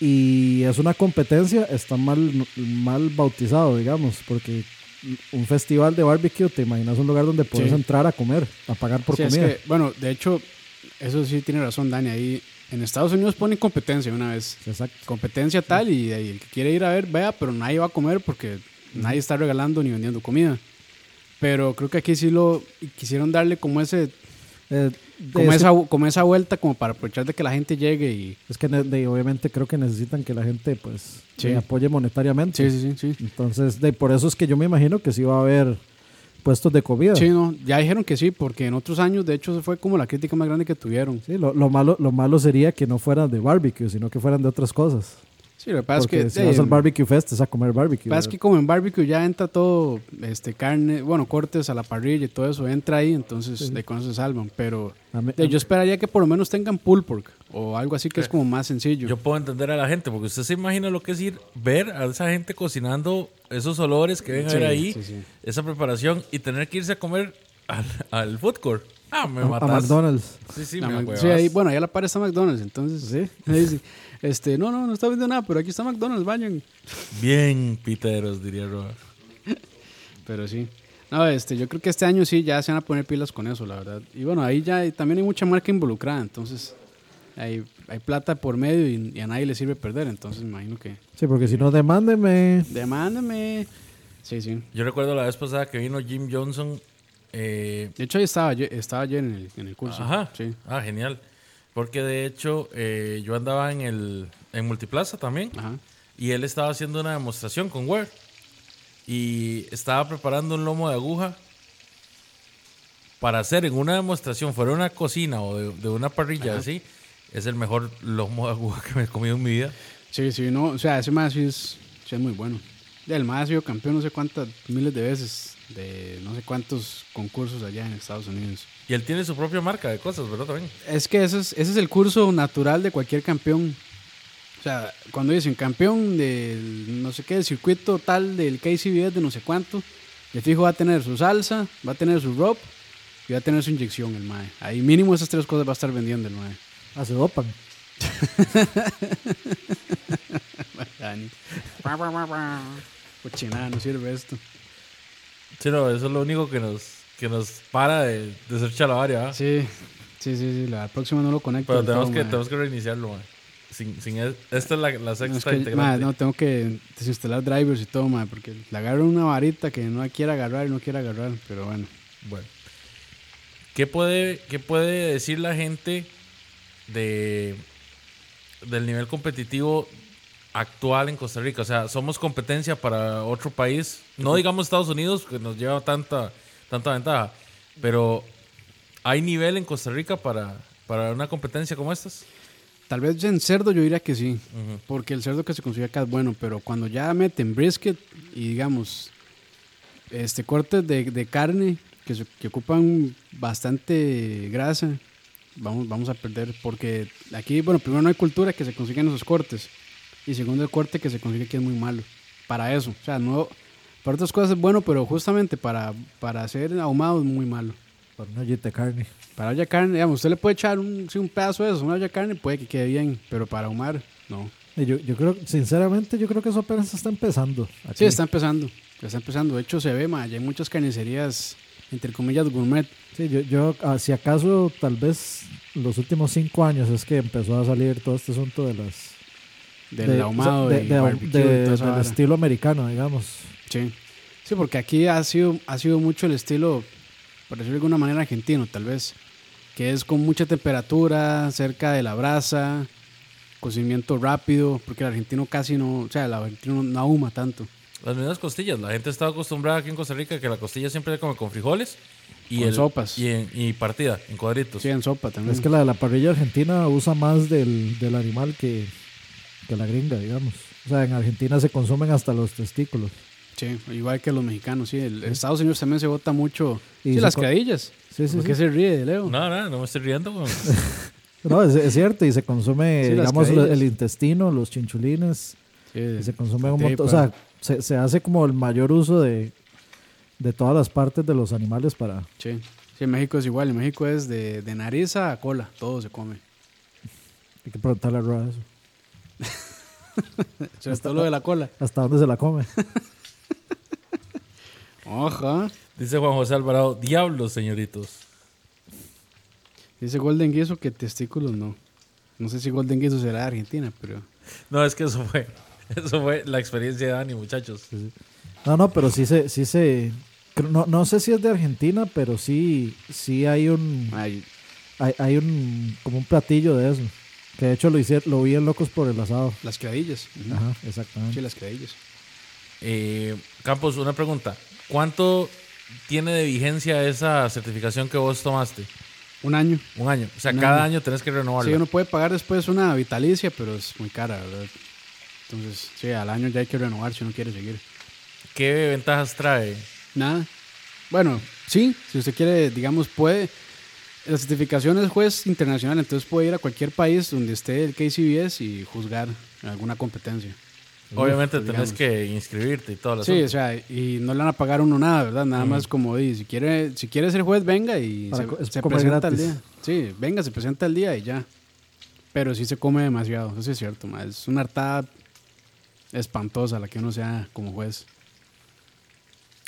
y es una competencia, está mal, mal bautizado, digamos, porque un festival de barbecue, te imaginas un lugar donde puedes Sí. entrar a comer, a pagar por Sí, es comida. que, bueno, de hecho, eso sí tiene razón, Dani. Ahí en Estados Unidos ponen competencia una vez. Exacto. competencia tal y, y el que quiere ir a ver, vea, pero nadie va a comer porque nadie está regalando ni vendiendo comida. Pero creo que aquí sí lo quisieron darle como ese Eh, como es, esa, como esa vuelta como para aprovechar de que la gente llegue y es que de- obviamente creo que necesitan que la gente pues Sí. apoye monetariamente. sí, sí, sí, sí. Entonces, de, por eso es que yo me imagino que sí va a haber puestos de comida. Sí, no, ya dijeron que sí, porque en otros años de hecho fue como la crítica más grande que tuvieron. Sí, lo, lo malo, lo malo sería que no fueran de barbecue, sino que fueran de otras cosas. Sí, lo que pasa es que si eh, vas al barbecue fest es a comer barbecue. Lo que pasa es que como en barbecue ya entra todo, este, carne, bueno, cortes a la parrilla y todo eso, entra ahí, entonces de con eso se salvan. Pero mí- de- yo esperaría que por lo menos tengan pulled pork o algo así que es como más sencillo. Yo puedo entender a la gente, porque usted se imagina lo que es ir, ver a esa gente cocinando esos olores que ven a Sí, ver ahí, sí, sí. esa preparación, y tener que irse a comer al, al food court. Ah, me a, a. McDonald's. Sí, sí, me sí, ahí, bueno, allá a la par está McDonald's, entonces. Sí. ahí sí. Este, no, no, no está vendiendo nada, pero aquí está McDonald's, vayan. Bien, piteros, diría Roa. Pero sí. No, este, yo creo que este año sí ya se van a poner pilas con eso, la verdad. Y bueno, ahí ya hay- también hay mucha marca involucrada, entonces hay, hay plata por medio y, y a nadie le sirve perder, entonces me imagino que. Sí, porque si no, demándeme. Demándeme. Sí, sí. Yo recuerdo la vez pasada que vino Jim Johnson. eh, De hecho, ahí estaba, yo- estaba ayer en el, en el curso. Ajá. Sí. Ah, genial. Porque de hecho eh, yo andaba en el en Multiplaza también Ajá. y él estaba haciendo una demostración con Word y estaba preparando un lomo de aguja para hacer en una demostración fuera una cocina o de, de una parrilla así. Es el mejor lomo de aguja que me he comido en mi vida. Sí, sí, no, o sea, ese más sí es, sí es muy bueno. El más ha sido campeón no sé cuántas miles de veces de no sé cuántos concursos allá en Estados Unidos. Y él tiene su propia marca de cosas, ¿verdad? También. Es que ese es, ese es el curso natural de cualquier campeón. O sea, cuando dicen campeón del no sé qué, del circuito tal del KCBS de no sé cuánto, de fijo va a tener su salsa, va a tener su rope y va a tener su inyección el mae. Ahí mínimo esas tres cosas va a estar vendiendo el mae. Ah, se dopan. Dani. Cochinada, no sirve esto. Sí, no, eso es lo único que nos, que nos para de, de ser chalabaria. Sí, sí, sí, sí, la próxima no lo conecto. Pero tenemos todo, que, tenemos que reiniciarlo, man. Sin, sin es- esta es la, la No, sexta es que, no, tengo que desinstalar drivers y todo, porque le agarro una varita que no quiere agarrar y no quiere agarrar, pero bueno. Bueno. ¿Qué puede, ¿Qué puede decir la gente de del nivel competitivo actual en Costa Rica? O sea, somos competencia para otro país. No digamos Estados Unidos, que nos lleva tanta, tanta ventaja. Pero ¿hay nivel en Costa Rica para, para una competencia como estas? Tal vez en cerdo yo diría que sí, porque el cerdo que se consigue acá es bueno, pero cuando ya meten brisket y digamos este cortes de, de carne que, se- que ocupan bastante grasa, vamos, vamos a perder, porque aquí, bueno, primero no hay cultura que se consigan esos cortes, y segundo el corte que se consigue aquí es muy malo. para eso. O sea, no, para otras cosas es bueno, pero justamente para, para hacer ahumado es muy malo. Para una ollita de carne. Para olla de carne, digamos, usted le puede echar un, sí, un pedazo de eso, una olla de carne, puede que quede bien, pero para ahumar, no. Yo, yo creo, sinceramente, yo creo que eso apenas está empezando. Aquí. Sí, está empezando, está empezando. De hecho, se ve, ma, ya hay muchas carnicerías, entre comillas, gourmet. Sí, yo, yo ah, si acaso, tal vez los últimos cinco años es que empezó a salir todo este asunto de las... Del de- ahumado, o sea, de, de- barbecue, del vara. estilo americano, digamos. Sí. sí, porque aquí ha sido, ha sido mucho el estilo, por decirlo de alguna manera, argentino, tal vez. Que es con mucha temperatura, cerca de la brasa, cocimiento rápido, porque el argentino casi no, o sea, el argentino no ahuma tanto. Las mismas costillas. La gente está acostumbrada aquí en Costa Rica que la costilla siempre se come con frijoles y, Con el- sopas. Y, en- y partida, en cuadritos. Sí, en sopa también. Es que la de la parrilla argentina usa más del, del animal que, que la gringa, digamos. O sea, en Argentina se consumen hasta los testículos. Sí, igual que los mexicanos, sí. El, Estados Unidos también se vota mucho. Y sí, las criadillas. Sí, sí, ¿Por qué sí. se ríe, Leo? No, no, no me estoy riendo. No, es, es cierto, y se consume, Sí, digamos, el intestino, los chinchulines, Sí, y se consume un montón. O sea, se, se hace como el mayor uso de, de todas las partes de los animales para... Sí. Sí, en México es igual. En México es de, de nariz a cola. Todo se come. Hay que preguntarle a Roa eso. Todo lo de la cola. ¿Hasta dónde se la come? Ojo. Dice Juan José Alvarado, diablos, señoritos. Dice Golden Guiso que testículos no. No sé si Golden Guiso será de Argentina, pero. No, es que eso fue, eso fue la experiencia de Dani, muchachos. No, no, pero sí se... Sí se no, no sé si es de Argentina, pero sí, sí hay un... Ay, Hay, hay un... como un platillo de eso. Que de hecho lo, hice, lo vi en Locos por el Asado. las criadillas. Ujú. Ajá, Sí, exactamente. las criadillas. Eh, Campos, una pregunta. ¿Cuánto tiene de vigencia esa certificación que vos tomaste? Un año. Un año. O sea, Un cada año. año tenés que renovarla. Sí, uno puede pagar después una vitalicia, pero es muy cara, ¿verdad? Entonces, sí, al año ya hay que renovar si uno quiere seguir. ¿Qué ventajas trae? Nada. Bueno, sí, si usted quiere, digamos, puede. La certificación es juez internacional, entonces puede ir a cualquier país donde esté el KCBS y juzgar alguna competencia. Obviamente Uf, tenés digamos. que inscribirte y todo Sí, o sea, y no le van a pagar a uno nada, ¿verdad? Nada más como, di, si quiere, si quiere ser juez, venga y Para se, presenta al día. Sí, venga, se presenta al día y ya. Pero sí se come demasiado, eso sí es cierto, ma. es una hartada espantosa la que uno sea como juez.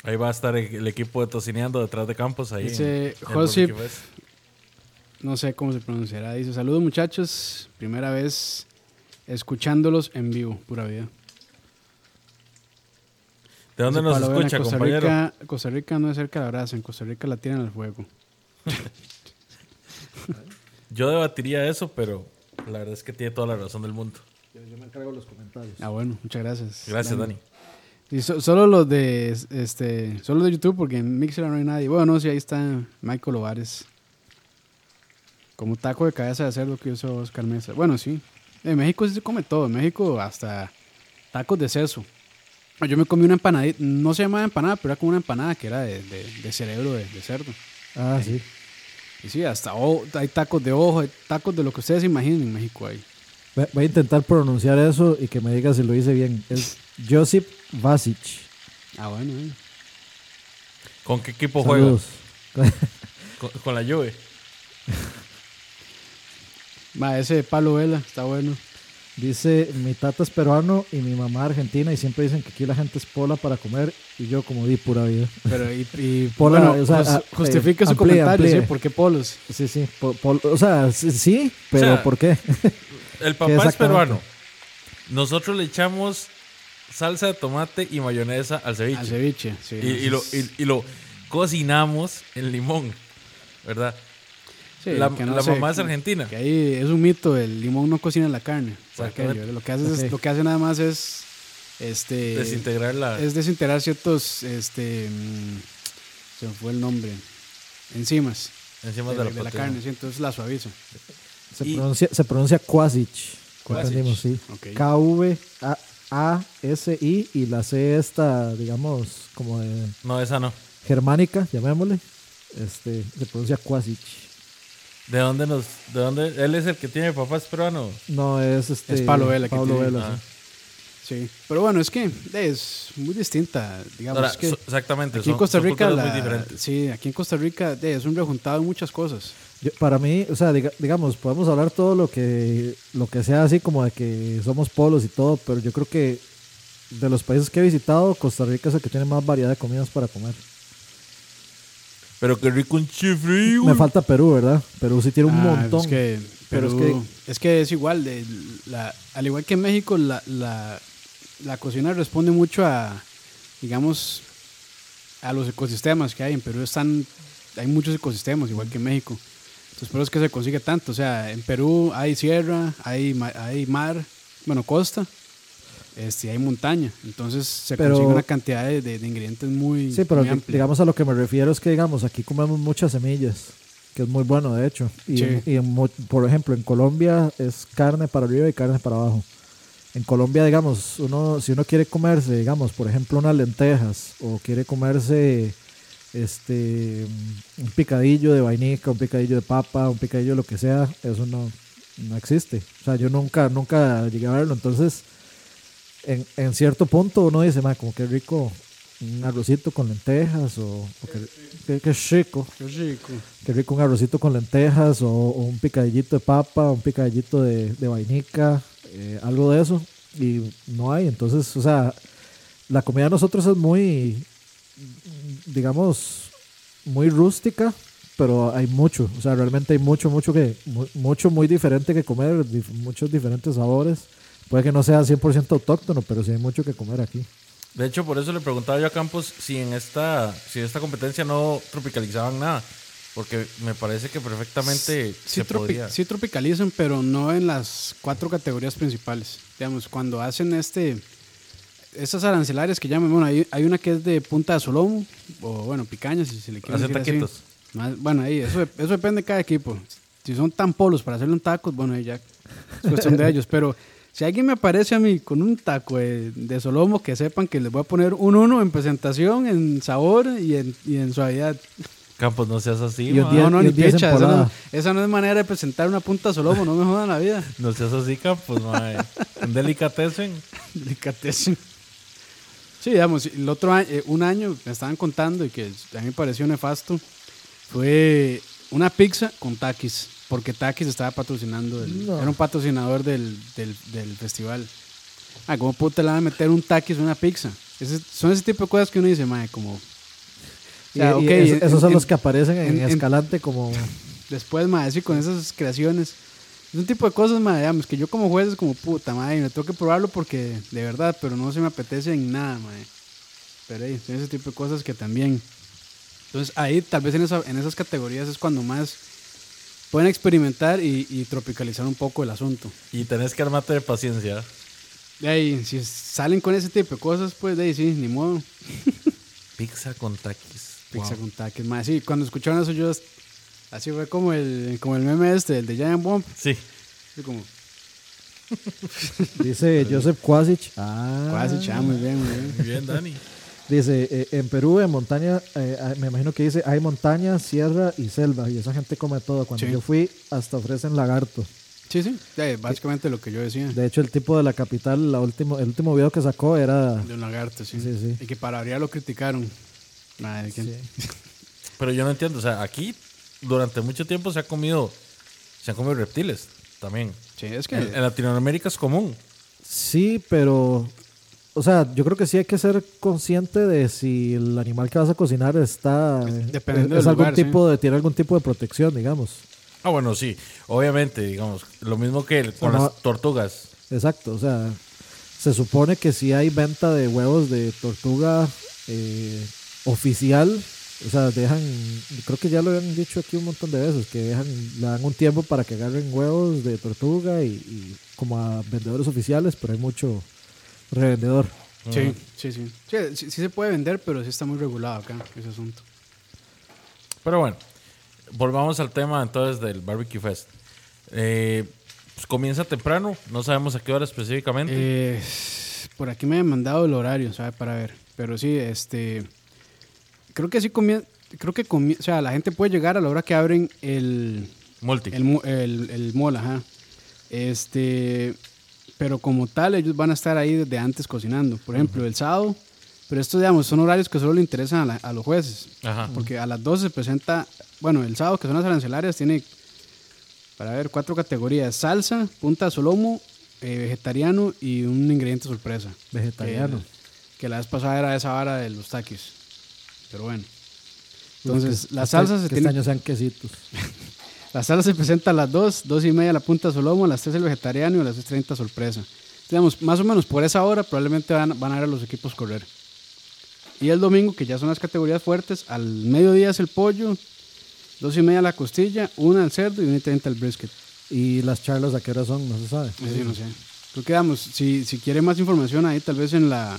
Ahí va a estar el, el equipo de Tocineando detrás de Campos. Ahí Dice Josip. No sé cómo se pronunciará, dice, saludos muchachos, primera vez escuchándolos en vivo, pura vida. ¿De dónde Dice nos escucha, Costa compañero? Rica, Costa Rica no es cerca de la brasa, en Costa Rica la tienen al fuego. Yo debatiría eso, pero la verdad es que tiene toda la razón del mundo. Yo me encargo de los comentarios. Ah, bueno, muchas gracias. Gracias, Dani. Y so- solo los de este, solo de YouTube, porque en Mixer no hay nadie. Bueno, no, sí, ahí está Michael Ovares. Como taco de cabeza de cerdo que usó Oscar Mesa. Bueno, sí. En México sí se come todo. En México hasta tacos de seso. Yo me comí una empanadita, no se llamaba empanada, pero era como una empanada que era de, de- de cerebro de, de cerdo. Ah, sí. Y sí, hasta hay tacos de ojo, hay tacos de lo que ustedes imaginen en México ahí. Voy a intentar pronunciar eso y que me diga si lo hice bien. Es Josip Vasic. Ah, bueno, eh. ¿Con qué equipo juega? Saludos. Con, con la Juve. Va, ese de Palo Vela, está bueno. Dice, mi tata es peruano y mi mamá argentina y siempre dicen que aquí la gente es pola para comer y yo como di pura vida. Pero, y, y Pola, bueno, o sea, eh, su amplíe, comentario, amplíe. ¿sí? ¿Por qué polos? Sí, sí. po- pol- o sea, sí, sí, pero O sea, ¿por qué? El ¿Qué papá es peruano. Nosotros le echamos salsa de tomate y mayonesa al ceviche. Al ceviche, sí. y, y lo, y, y lo cocinamos en limón, ¿verdad? Sí, la que no la sé, mamá es argentina. Que ahí es un mito, el limón no cocina la carne. aquello. Lo que hace es- Ok. lo que hace nada más es este Desintegrar la... es desintegrar ciertos este mm, se me fue el nombre. Enzimas encima de, de, de la, carne, sí, entonces la suaviza. Se Y- pronuncia, se pronuncia Quasic. Quasic, Entendimos, sí. ok. K-V-A-S-I y la C esta, digamos, como de No, esa no. germánica, llamémosle. Este, se pronuncia Quasic. ¿De dónde nos...? ¿De dónde? Él es el que tiene papás peruano. No, es este. Es Pablo Vela que Pablo tiene- Vela, Ah. sí. Sí, pero bueno, es que es muy distinta, digamos. Ahora, es que so- exactamente. aquí en Costa Rica, la- muy diferentes. sí, aquí en Costa Rica de, es un rejuntado de muchas cosas. Yo- para mí, o sea, diga- digamos, podemos hablar todo lo que, lo que sea así como de que somos polos y todo, pero yo creo que de los países que he visitado, Costa Rica es el que tiene más variedad de comidas para comer. Pero qué rico un chifrigo. Me falta Perú, ¿verdad? Perú sí tiene un Ah, montón. Es que, Pero es Perú- es que es igual, de, la, al igual que en México, la, la, la cocina responde mucho a, digamos, a los ecosistemas que hay. En Perú están, hay muchos ecosistemas, igual que en México. Entonces, por eso es que se consigue tanto. O sea, en Perú hay sierra, hay, ma- hay mar, bueno, costa, este, hay montaña. Entonces, se Pero- consigue una cantidad de, de- de ingredientes muy, Sí, pero muy digamos a lo que me refiero es que, digamos, aquí comemos muchas semillas, que es muy bueno, de hecho. Y, Sí. y en mu- por ejemplo, en Colombia es carne para arriba y carne para abajo. En Colombia, digamos, uno, si uno quiere comerse, digamos, por ejemplo, unas lentejas o quiere comerse este un picadillo de vainica, un picadillo de papa, un picadillo de lo que sea, eso no, no existe. O sea, yo nunca, nunca llegué a verlo. Entonces, en, en cierto punto uno dice, "Ma, como que rico un arrocito con lentejas o, o que, que, que rico, Qué rico. un arrocito con lentejas o, o un picadillito de papa, un picadillito de, de vainica, eh, algo de eso y no hay. Entonces, o sea, la comida de nosotros es muy, digamos, muy rústica, pero hay mucho, o sea, realmente hay mucho, mucho que, mu- mucho muy diferente que comer, muchos diferentes sabores. Puede que no sea 100% autóctono, pero sí hay mucho que comer aquí. De hecho, por eso le preguntaba yo a Campos si en esta, si en esta competencia no tropicalizaban nada. Porque me parece que perfectamente Sí, se tropi- podría. sí tropicalizan, pero no en las cuatro categorías principales. Digamos, cuando hacen este estas arancelarias que llaman, bueno, hay, hay una que es de punta de solomo, o bueno, picaña, si se le quiere decir así. taquitos. Más- Bueno, ahí, eso, eso depende de cada equipo. Si son tan polos para hacerle un taco, bueno, ahí ya es cuestión de ellos. Pero si alguien me aparece a mí con un taco de, de solomo, que sepan que les voy a poner un uno en presentación, en sabor y en, y en suavidad. Campos, no seas así, Y un ma. día- no, no, ni picha. Esa no, empolada. esa no es manera de presentar una punta de solomo, no me jodan la vida. No seas así, Campos, mae. Un delicatessen. Delicatessen. Sí, digamos, el otro año, eh, un año me estaban contando y que a mí me pareció nefasto, fue una pizza con Takis, porque Takis estaba patrocinando, el- No. era un patrocinador del, del, del festival. Ah, ¿cómo puta le van a meter un Takis en una pizza? Ese- son ese tipo de cosas que uno dice, madre, como... O sea, Y- y ok, es- en- esos son en- los que aparecen en, en- Escalante como... después, madre, sí, con esas creaciones. Es un tipo de cosas, madre, digamos, que yo como juez es como puta, madre, me tengo que probarlo porque de verdad, pero no se me apetece en nada, madre. Pero ahí, son ese tipo de cosas que también. Entonces, ahí, tal vez en, esa- en esas categorías es cuando más pueden experimentar y, y tropicalizar un poco el asunto. Y tenés que armarte de paciencia. De ahí, si salen con ese tipo de cosas, pues de ahí sí, ni modo. Pizza con taquis. Pizza Wow. con taques, madre. Sí, cuando escucharon eso, yo. Así fue como el, como el meme este, el de Giant Bomb. Sí. Así como, Dice Joseph Kwasic. Ah, casi, ya, muy bien, muy bien. Muy bien, Dani. Dice, eh, en Perú, en montaña, eh, ah, me imagino que dice, hay montaña, sierra y selva, y esa gente come todo. Cuando Sí. yo fui, hasta ofrecen lagarto. Sí, sí, eh, básicamente lo que yo decía. De hecho, el tipo de la capital, la último, el último video que sacó era... De un lagarto, sí. Sí, sí. Y que para abrir lo criticaron. Madre, Sí. Pero yo no entiendo. O sea, aquí durante mucho tiempo se ha comido, se han comido reptiles también. Sí, es que. En, en Latinoamérica es común. Sí, pero... O sea, yo creo que sí hay que ser consciente de si el animal que vas a cocinar está... Dependiendo es del algún lugar, sí. tipo de... Tiene algún tipo de protección, digamos. Ah, bueno, sí. Obviamente, digamos, lo mismo que el- con las tortugas. Exacto, o sea, se supone que si hay venta de huevos de tortuga eh, oficial, o sea, dejan, creo que ya lo habían dicho aquí un montón de veces, que dejan, le dan un tiempo para que agarren huevos de tortuga y, y como a vendedores oficiales, pero hay mucho revendedor. sí, sí, sí, sí. sí. sí se puede vender, pero sí está muy regulado acá, ese asunto. Pero bueno, volvamos al tema entonces del Barbecue Fest. Eh, pues comienza temprano, no sabemos a qué hora específicamente. Eh, por aquí me han mandado el horario, ¿sabe? Para ver. Pero sí, este. Creo que sí comienza. Creo que comie- o sea, la gente puede llegar a la hora que abren el, Multi. el, mu- el, el mall, ajá. Este. Pero como tal ellos van a estar ahí desde antes cocinando. Por ejemplo, el sábado, pero estos, digamos, son horarios que solo le interesan a, la- a los jueces. Ajá. Porque a las 12 se presenta, bueno, el sábado que son las arancelarias tiene, para ver, cuatro categorías. Salsa, punta de solomo, eh, vegetariano y un ingrediente sorpresa. Vegetariano. Que, que la vez pasada era esa vara de los taquis. Pero bueno. Entonces, Que- la que salsa este- se que tiene... Este año sean quesitos. La salsa se presenta a las 2, 2 y media la punta de solomo, a las 3 el vegetariano y a las 6.30 sorpresa. Digamos, más o menos por esa hora probablemente van, van a ver a los equipos correr. Y el domingo, que ya son las categorías fuertes, al mediodía es el pollo, 2 y media la costilla, una el cerdo y 1 y 30 el brisket. Y las charlas a qué hora son, no se sabe. Sí, no sé. Creo que, digamos, si, si quiere más información ahí, tal vez en la,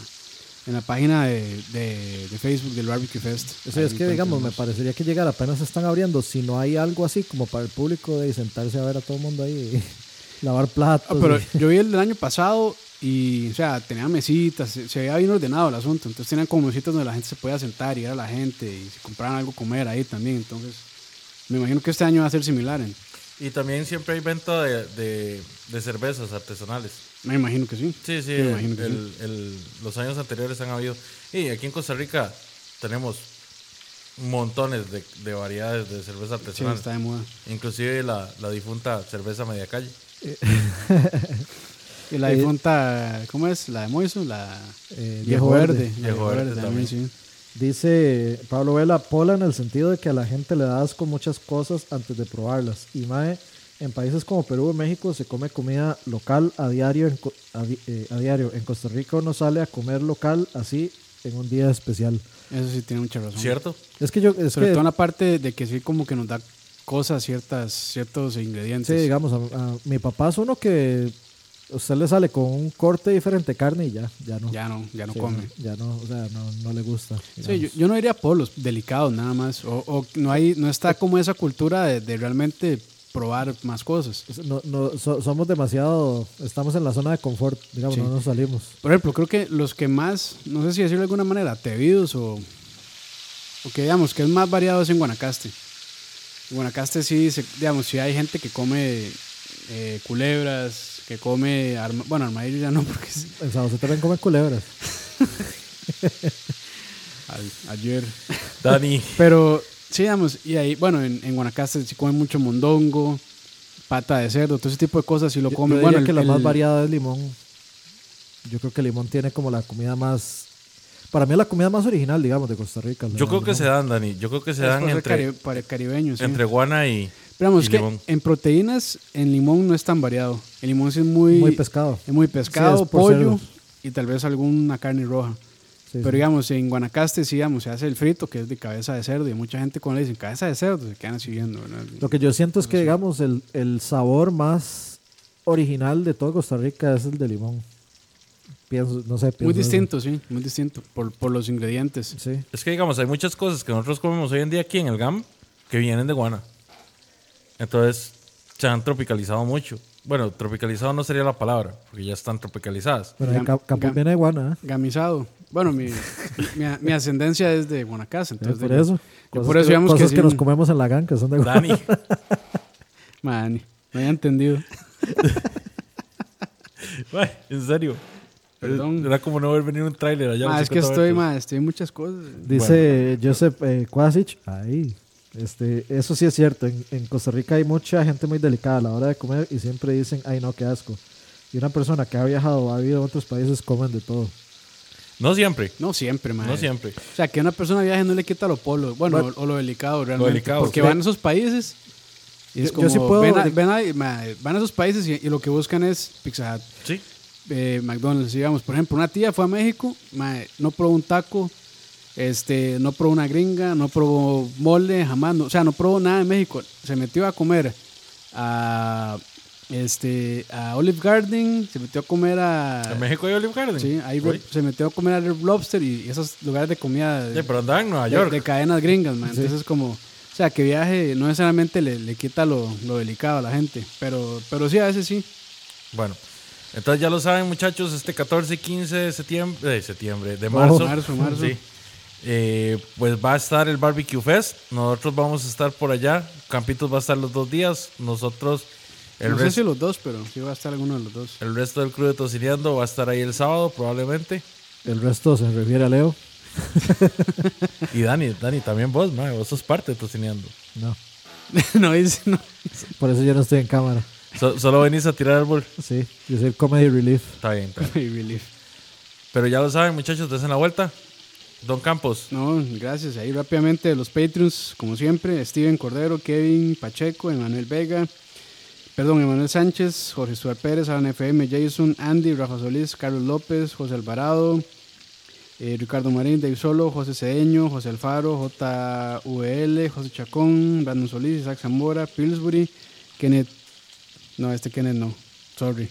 en la página de, de- de Facebook del Barbecue Fest. Sí, Ahí es que digamos, me parecería que llegar apenas se están abriendo. Si no hay algo así como para el público de sentarse a ver a todo el mundo ahí y lavar platos. Ah, pero y- yo vi el del año pasado y, o sea, tenía mesitas, se, se veía bien ordenado el asunto. Entonces tenían como mesitas donde la gente se podía sentar y ir a la gente y se compraran algo comer ahí también. Entonces, me imagino que este año va a ser similar. Y también siempre hay venta de, de, de cervezas artesanales. Me imagino que sí. Sí, sí, Me imagino que el- el- los años anteriores han habido. Y aquí en Costa Rica tenemos montones de, de variedades de cerveza Sí, artesanal. está de moda. Inclusive la, la difunta cerveza media calle. Y la Eh, difunta, ¿cómo es? La de Moiso, la Eh, Viejo Verde. la Viejo Verde también, también. sí. Dice Pablo Vela, pola en el sentido de que a la gente le das con muchas cosas antes de probarlas. Y mae, en países como Perú o México se come comida local a diario. En, Co- a, di- eh, a diario. En Costa Rica uno sale a comer local así en un día especial. Eso sí tiene mucha razón. ¿Cierto? Es que yo, es Sobre que, todo en la parte de que sí como que nos da cosas, ciertas, ciertos ingredientes. sí, digamos, a, a- mi papá es uno que usted le sale con un corte diferente de carne y ya, ya no. Ya no, ya no Sí, come. Ya no, o sea, no, no le gusta. Sí, yo, yo no diría polos, delicados nada más. O, o no hay, no está como esa cultura de, de realmente probar más cosas. No, no, so- somos demasiado, estamos en la zona de confort, digamos, Sí. no nos salimos. Por ejemplo, creo que los que más, no sé si decirlo de alguna manera, atrevidos o, o que digamos que es más variado es en Guanacaste. En Guanacaste sí, se- digamos, sí hay gente que come eh, culebras, que come, arma- bueno, armadillo ya no, porque es- En San José también comen culebras. ayer. Dani. Pero sí, digamos, y ahí, bueno, en, en Guanacaste sí comen mucho mondongo, pata de cerdo, todo ese tipo de cosas sí lo Yo- comen. yo bueno, diría que el- la más el- variada es limón. Yo creo que limón tiene como la comida más... Para mí es la comida más original, digamos, de Costa Rica. Yo creo que limón. se dan, Dani. Yo creo que se es dan entre, cari- para caribeños, sí. entre guana y, Pero vamos, y es que limón. en proteínas, en limón no es tan variado. El limón sí es muy, Muy pescado. es muy pescado, Sí, es por pollo y tal vez alguna carne roja. Sí, Pero sí. digamos, en Guanacaste sí, digamos, se hace el frito, que es de cabeza de cerdo, y mucha gente cuando le dicen cabeza de cerdo se quedan así viendo, ¿verdad? Lo que yo siento es que, digamos, el, el sabor más original de todo Costa Rica es el de limón. Pienso, no sé, Muy pienso eso. distinto, sí, muy distinto, por, por los ingredientes. Sí. Es que, digamos, hay muchas cosas que nosotros comemos hoy en día aquí en el GAM que vienen de guana. Entonces, se han tropicalizado mucho. Bueno, tropicalizado no sería la palabra, porque ya están tropicalizadas. Bueno, el Gam- gam- viene de Guana, ¿eh? Gamizado. Bueno, mi, mi, mi ascendencia es de Guanacaste, entonces... por eso. yo por eso que, digamos que cosas sí, que nos comemos en la GAN, que son de Guana. Dani, Man, no había entendido. En serio. Perdón. Era como no ver venir un tráiler allá. a Ma, es que 50 estoy, ma, estoy en muchas cosas. Dice Joseph eh, Kwasic, ahí. Este, eso sí es cierto. En, en Costa Rica hay mucha gente muy delicada a la hora de comer y siempre dicen, ay no, qué asco. Y una persona que ha viajado o ha vivido en otros países comen de todo. No siempre. No siempre, man. No siempre. O sea, que una persona viaje no le quita lo polo, bueno, Bueno, o, o lo delicado realmente. delicado, porque sí. van a esos países y es Yo- como, yo sí puedo- ven, a, ven a- van a esos países y, y lo que buscan es Pizza Hut, Sí. Eh, McDonald's, digamos. Por ejemplo, una tía fue a México, no probó un taco, este, no probó una gringa, no probó mole, jamás, no- o sea, no probó nada de México. Se metió a comer a, este, a Olive Garden, se metió a comer a... En México hay Olive Garden. Sí, ahí Uy. se metió a comer a Red Lobster y esos lugares de comida de, Sí, pero en Nueva de- York. de cadenas gringas, man. Entonces como, o sea, que viaje no necesariamente le, le quita lo, lo delicado a la gente, pero, pero sí, a veces sí. Bueno, entonces ya lo saben, muchachos, este 14 y 15 de septiembre, de septiembre, de marzo. marzo, marzo. Sí. Eh, pues va a estar el Barbecue Fest. Nosotros vamos a estar por allá. Campitos va a estar los dos días. Nosotros El, no sé si los dos, pero sí va a estar alguno de los dos. el resto del crew de Tocineando va a estar ahí el sábado, probablemente. El resto se refiere a Leo. Y Dani, Dani, también vos, mae, vos sos parte de Tocineando. No. no dice, no. Por eso yo no estoy en cámara. So- solo venís a tirar árbol. Sí, yo soy Comedy Relief. Está bien, está bien. Relief. Pero ya lo saben, muchachos, desen la vuelta. Don Campos. No, gracias. Ahí rápidamente los Patreons, como siempre, Steven Cordero, Kevin Pacheco, Emanuel Vega, perdón, Emanuel Sánchez, Jorge Stuart Pérez, Alan FM, Jason, Andy, Rafa Solís, Carlos López, José Alvarado, eh, Ricardo Marín, Dave Solo, José Cedeño, José Alfaro, JVL, José Chacón, Brandon Solís, Isaac Zamora, Pillsbury, Kenneth, no, este Kenneth no, sorry.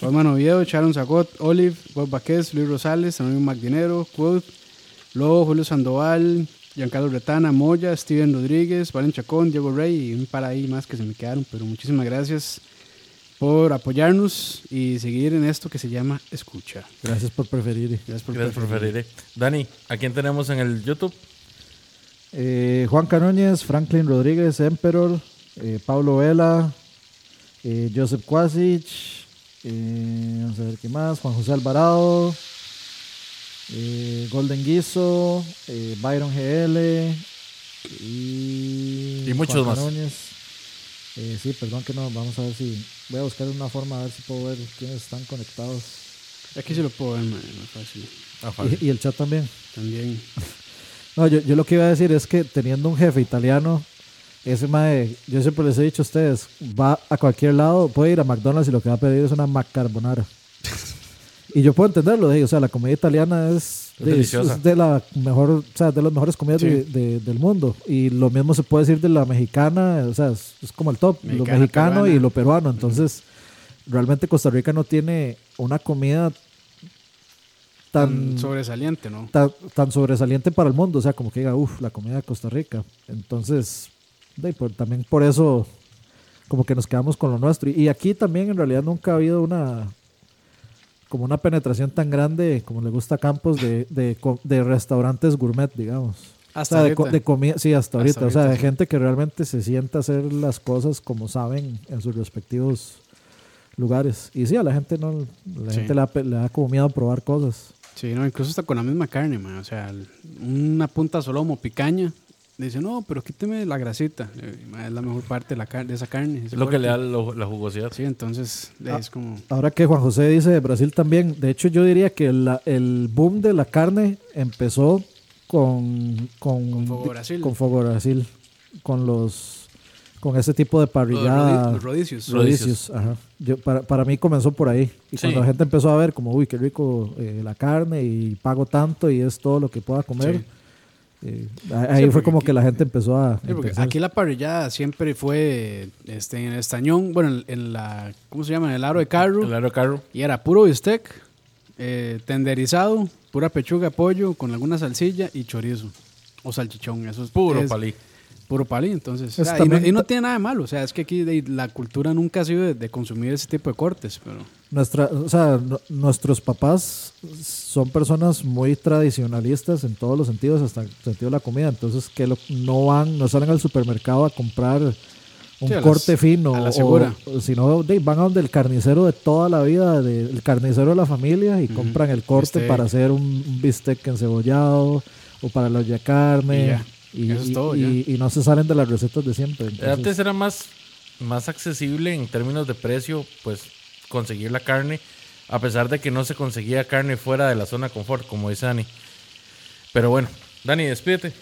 Juan Oviedo, Sharon Zagot, Olive, Bob Baquez, Luis Rosales, Antonio Magdinero, Quote, Lobo, Julio Sandoval, Giancarlo Retana, Moya, Steven Rodríguez, Valen Chacón, Diego Rey y un par ahí más que se me quedaron. Pero muchísimas gracias por apoyarnos y seguir en esto que se llama Escucha. Gracias por preferir. Gracias por Gracias por preferir. preferir. Dani, ¿a quién tenemos en el YouTube? Eh, Juan Canóñez, Franklin Rodríguez, Emperor, eh, Pablo Vela, eh, Joseph Kwasic, eh, vamos a ver qué más, Juan José Alvarado, eh, Golden Guiso, eh, Byron GL y, Y muchos Juan más. Eh, sí, perdón que no, vamos a ver si voy a buscar una forma a ver si puedo ver quiénes están conectados. Aquí se lo puedo ver, fácil. Y, y el chat también. También. No, yo, yo lo que iba a decir es que teniendo un jefe italiano, ese mae, yo siempre les he dicho a ustedes, va a cualquier lado, puede ir a McDonald's y lo que va a pedir es una macarbonara. y yo puedo entenderlo, de, o sea, la comida italiana es, Es de, deliciosa. es de la mejor, o sea, de las mejores comidas Sí. de- de- del mundo. Y lo mismo se puede decir de la mexicana, o sea, es, es como el top, lo mexicano peruana. y lo peruano. Entonces, realmente Costa Rica no tiene una comida tan Tan sobresaliente, ¿no? tan, tan sobresaliente para el mundo, o sea, como que diga, uff, la comida de Costa Rica. Entonces, de, por- también por eso, como que nos quedamos con lo nuestro. Y, y aquí también en realidad nunca ha habido una, como una penetración tan grande, como le gusta a Campos, de, de, de restaurantes gourmet, digamos. Hasta o sea, de, ahorita. de comida, sí, hasta ahorita. Hasta o sea, de ahorita, gente que realmente se sienta a hacer las cosas como saben en sus respectivos lugares. Y sí, a la gente no, la Sí. gente le le da como miedo probar cosas. Sí, no, incluso hasta con la misma carne, man. O sea, una punta solomo, picaña. Dice, no, pero quíteme la grasita. Es la mejor parte de, la car- de esa carne. Es lo que le da lo- la jugosidad. Sí, entonces Ah. es como... Ahora que Juan José dice de Brasil también, de hecho yo diría que la- el boom de la carne empezó con con, Con Fogo Brasil. con Fogo Brasil, con los con ese tipo de parrillada, los rodicios. rodicios, ajá. Yo, para, para mí comenzó por ahí. Y Sí. cuando la gente empezó a ver como, uy, qué rico eh, la carne y pago tanto y es todo lo que pueda comer, Sí. Eh, ahí Sí, fue como aquí- que la gente empezó a... Sí, aquí la parrillada siempre fue este, en el estañón, bueno, en, en la, ¿cómo se llama? En el aro de carro. El. Y era puro bistec, eh, tenderizado, pura pechuga pollo con alguna salsilla y chorizo. O salchichón, eso es Puro es palí. Puro palí, entonces. O sea, y, no, y no tiene nada de malo, o sea, es que aquí de- la cultura nunca ha sido de, de consumir ese tipo de cortes, pero... Nuestra, o sea, no- nuestros papás son personas muy tradicionalistas en todos los sentidos, hasta el sentido de la comida. Entonces, que lo- no van, no salen al supermercado a comprar un Sí, a las- corte fino, a la o- sino de- van a donde el carnicero de toda la vida, de- el carnicero de la familia, y compran el corte Bistec. para hacer un, un bistec encebollado o para la olla carne. Y ya. Es todo, y- y no se salen de las recetas de siempre. entonces- Antes era más, más accesible en términos de precio, pues conseguir la carne, a pesar de que no se conseguía carne fuera de la zona de confort, como dice Dani. Pero bueno, Dani, despídete.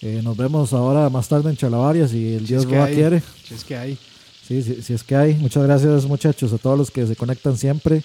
Eh, nos vemos ahora más tarde en Chalavarias y el si Dios lo quiere. Si es que hay. Sí, sí es que hay. Muchas gracias muchachos a todos los que se conectan siempre.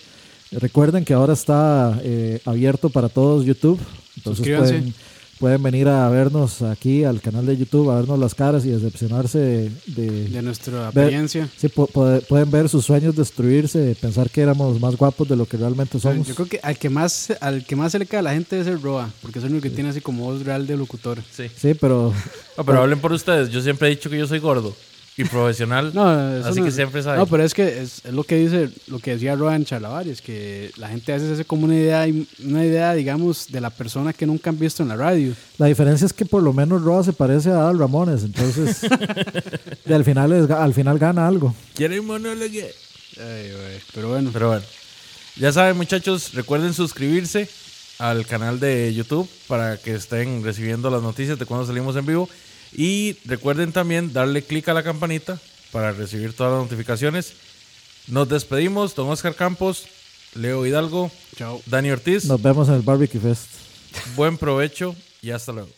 Recuerden que ahora está eh, abierto para todos YouTube. Entonces Suscríbanse. pueden, pueden venir a vernos aquí al canal de YouTube, a vernos las caras y decepcionarse de... de- De nuestra Ver- apariencia. sí, pu- puede- pueden ver sus sueños destruirse, pensar que éramos más guapos de lo que realmente somos. Yo creo que al que más al que más se le cae a la gente es el Roa, porque es el único que tiene así como voz real de locutor. Sí. Sí, pero No, pero hablen por ustedes. Yo siempre he dicho que yo soy gordo. Y profesional. No, eso así no- que siempre sabe. No, pero es que es, es lo que dice, lo que decía Roan Chalavari, es que la gente a veces hace como una idea, una idea, digamos, de la persona que nunca han visto en la radio. La diferencia es que por lo menos Roa se parece a Adal Ramones, entonces y al final es- al final gana algo. ¿Quieren monólogo? Ay, güey, Pero bueno, Pero bueno, ya saben muchachos, recuerden suscribirse al canal de YouTube para que estén recibiendo las noticias de cuando salimos en vivo. Y recuerden también darle clic a la campanita para recibir todas las notificaciones. Nos despedimos, don Oscar Campos, Leo Hidalgo, chao. Dani Ortiz. Nos vemos en el Barbecue Fest. Buen provecho y hasta luego.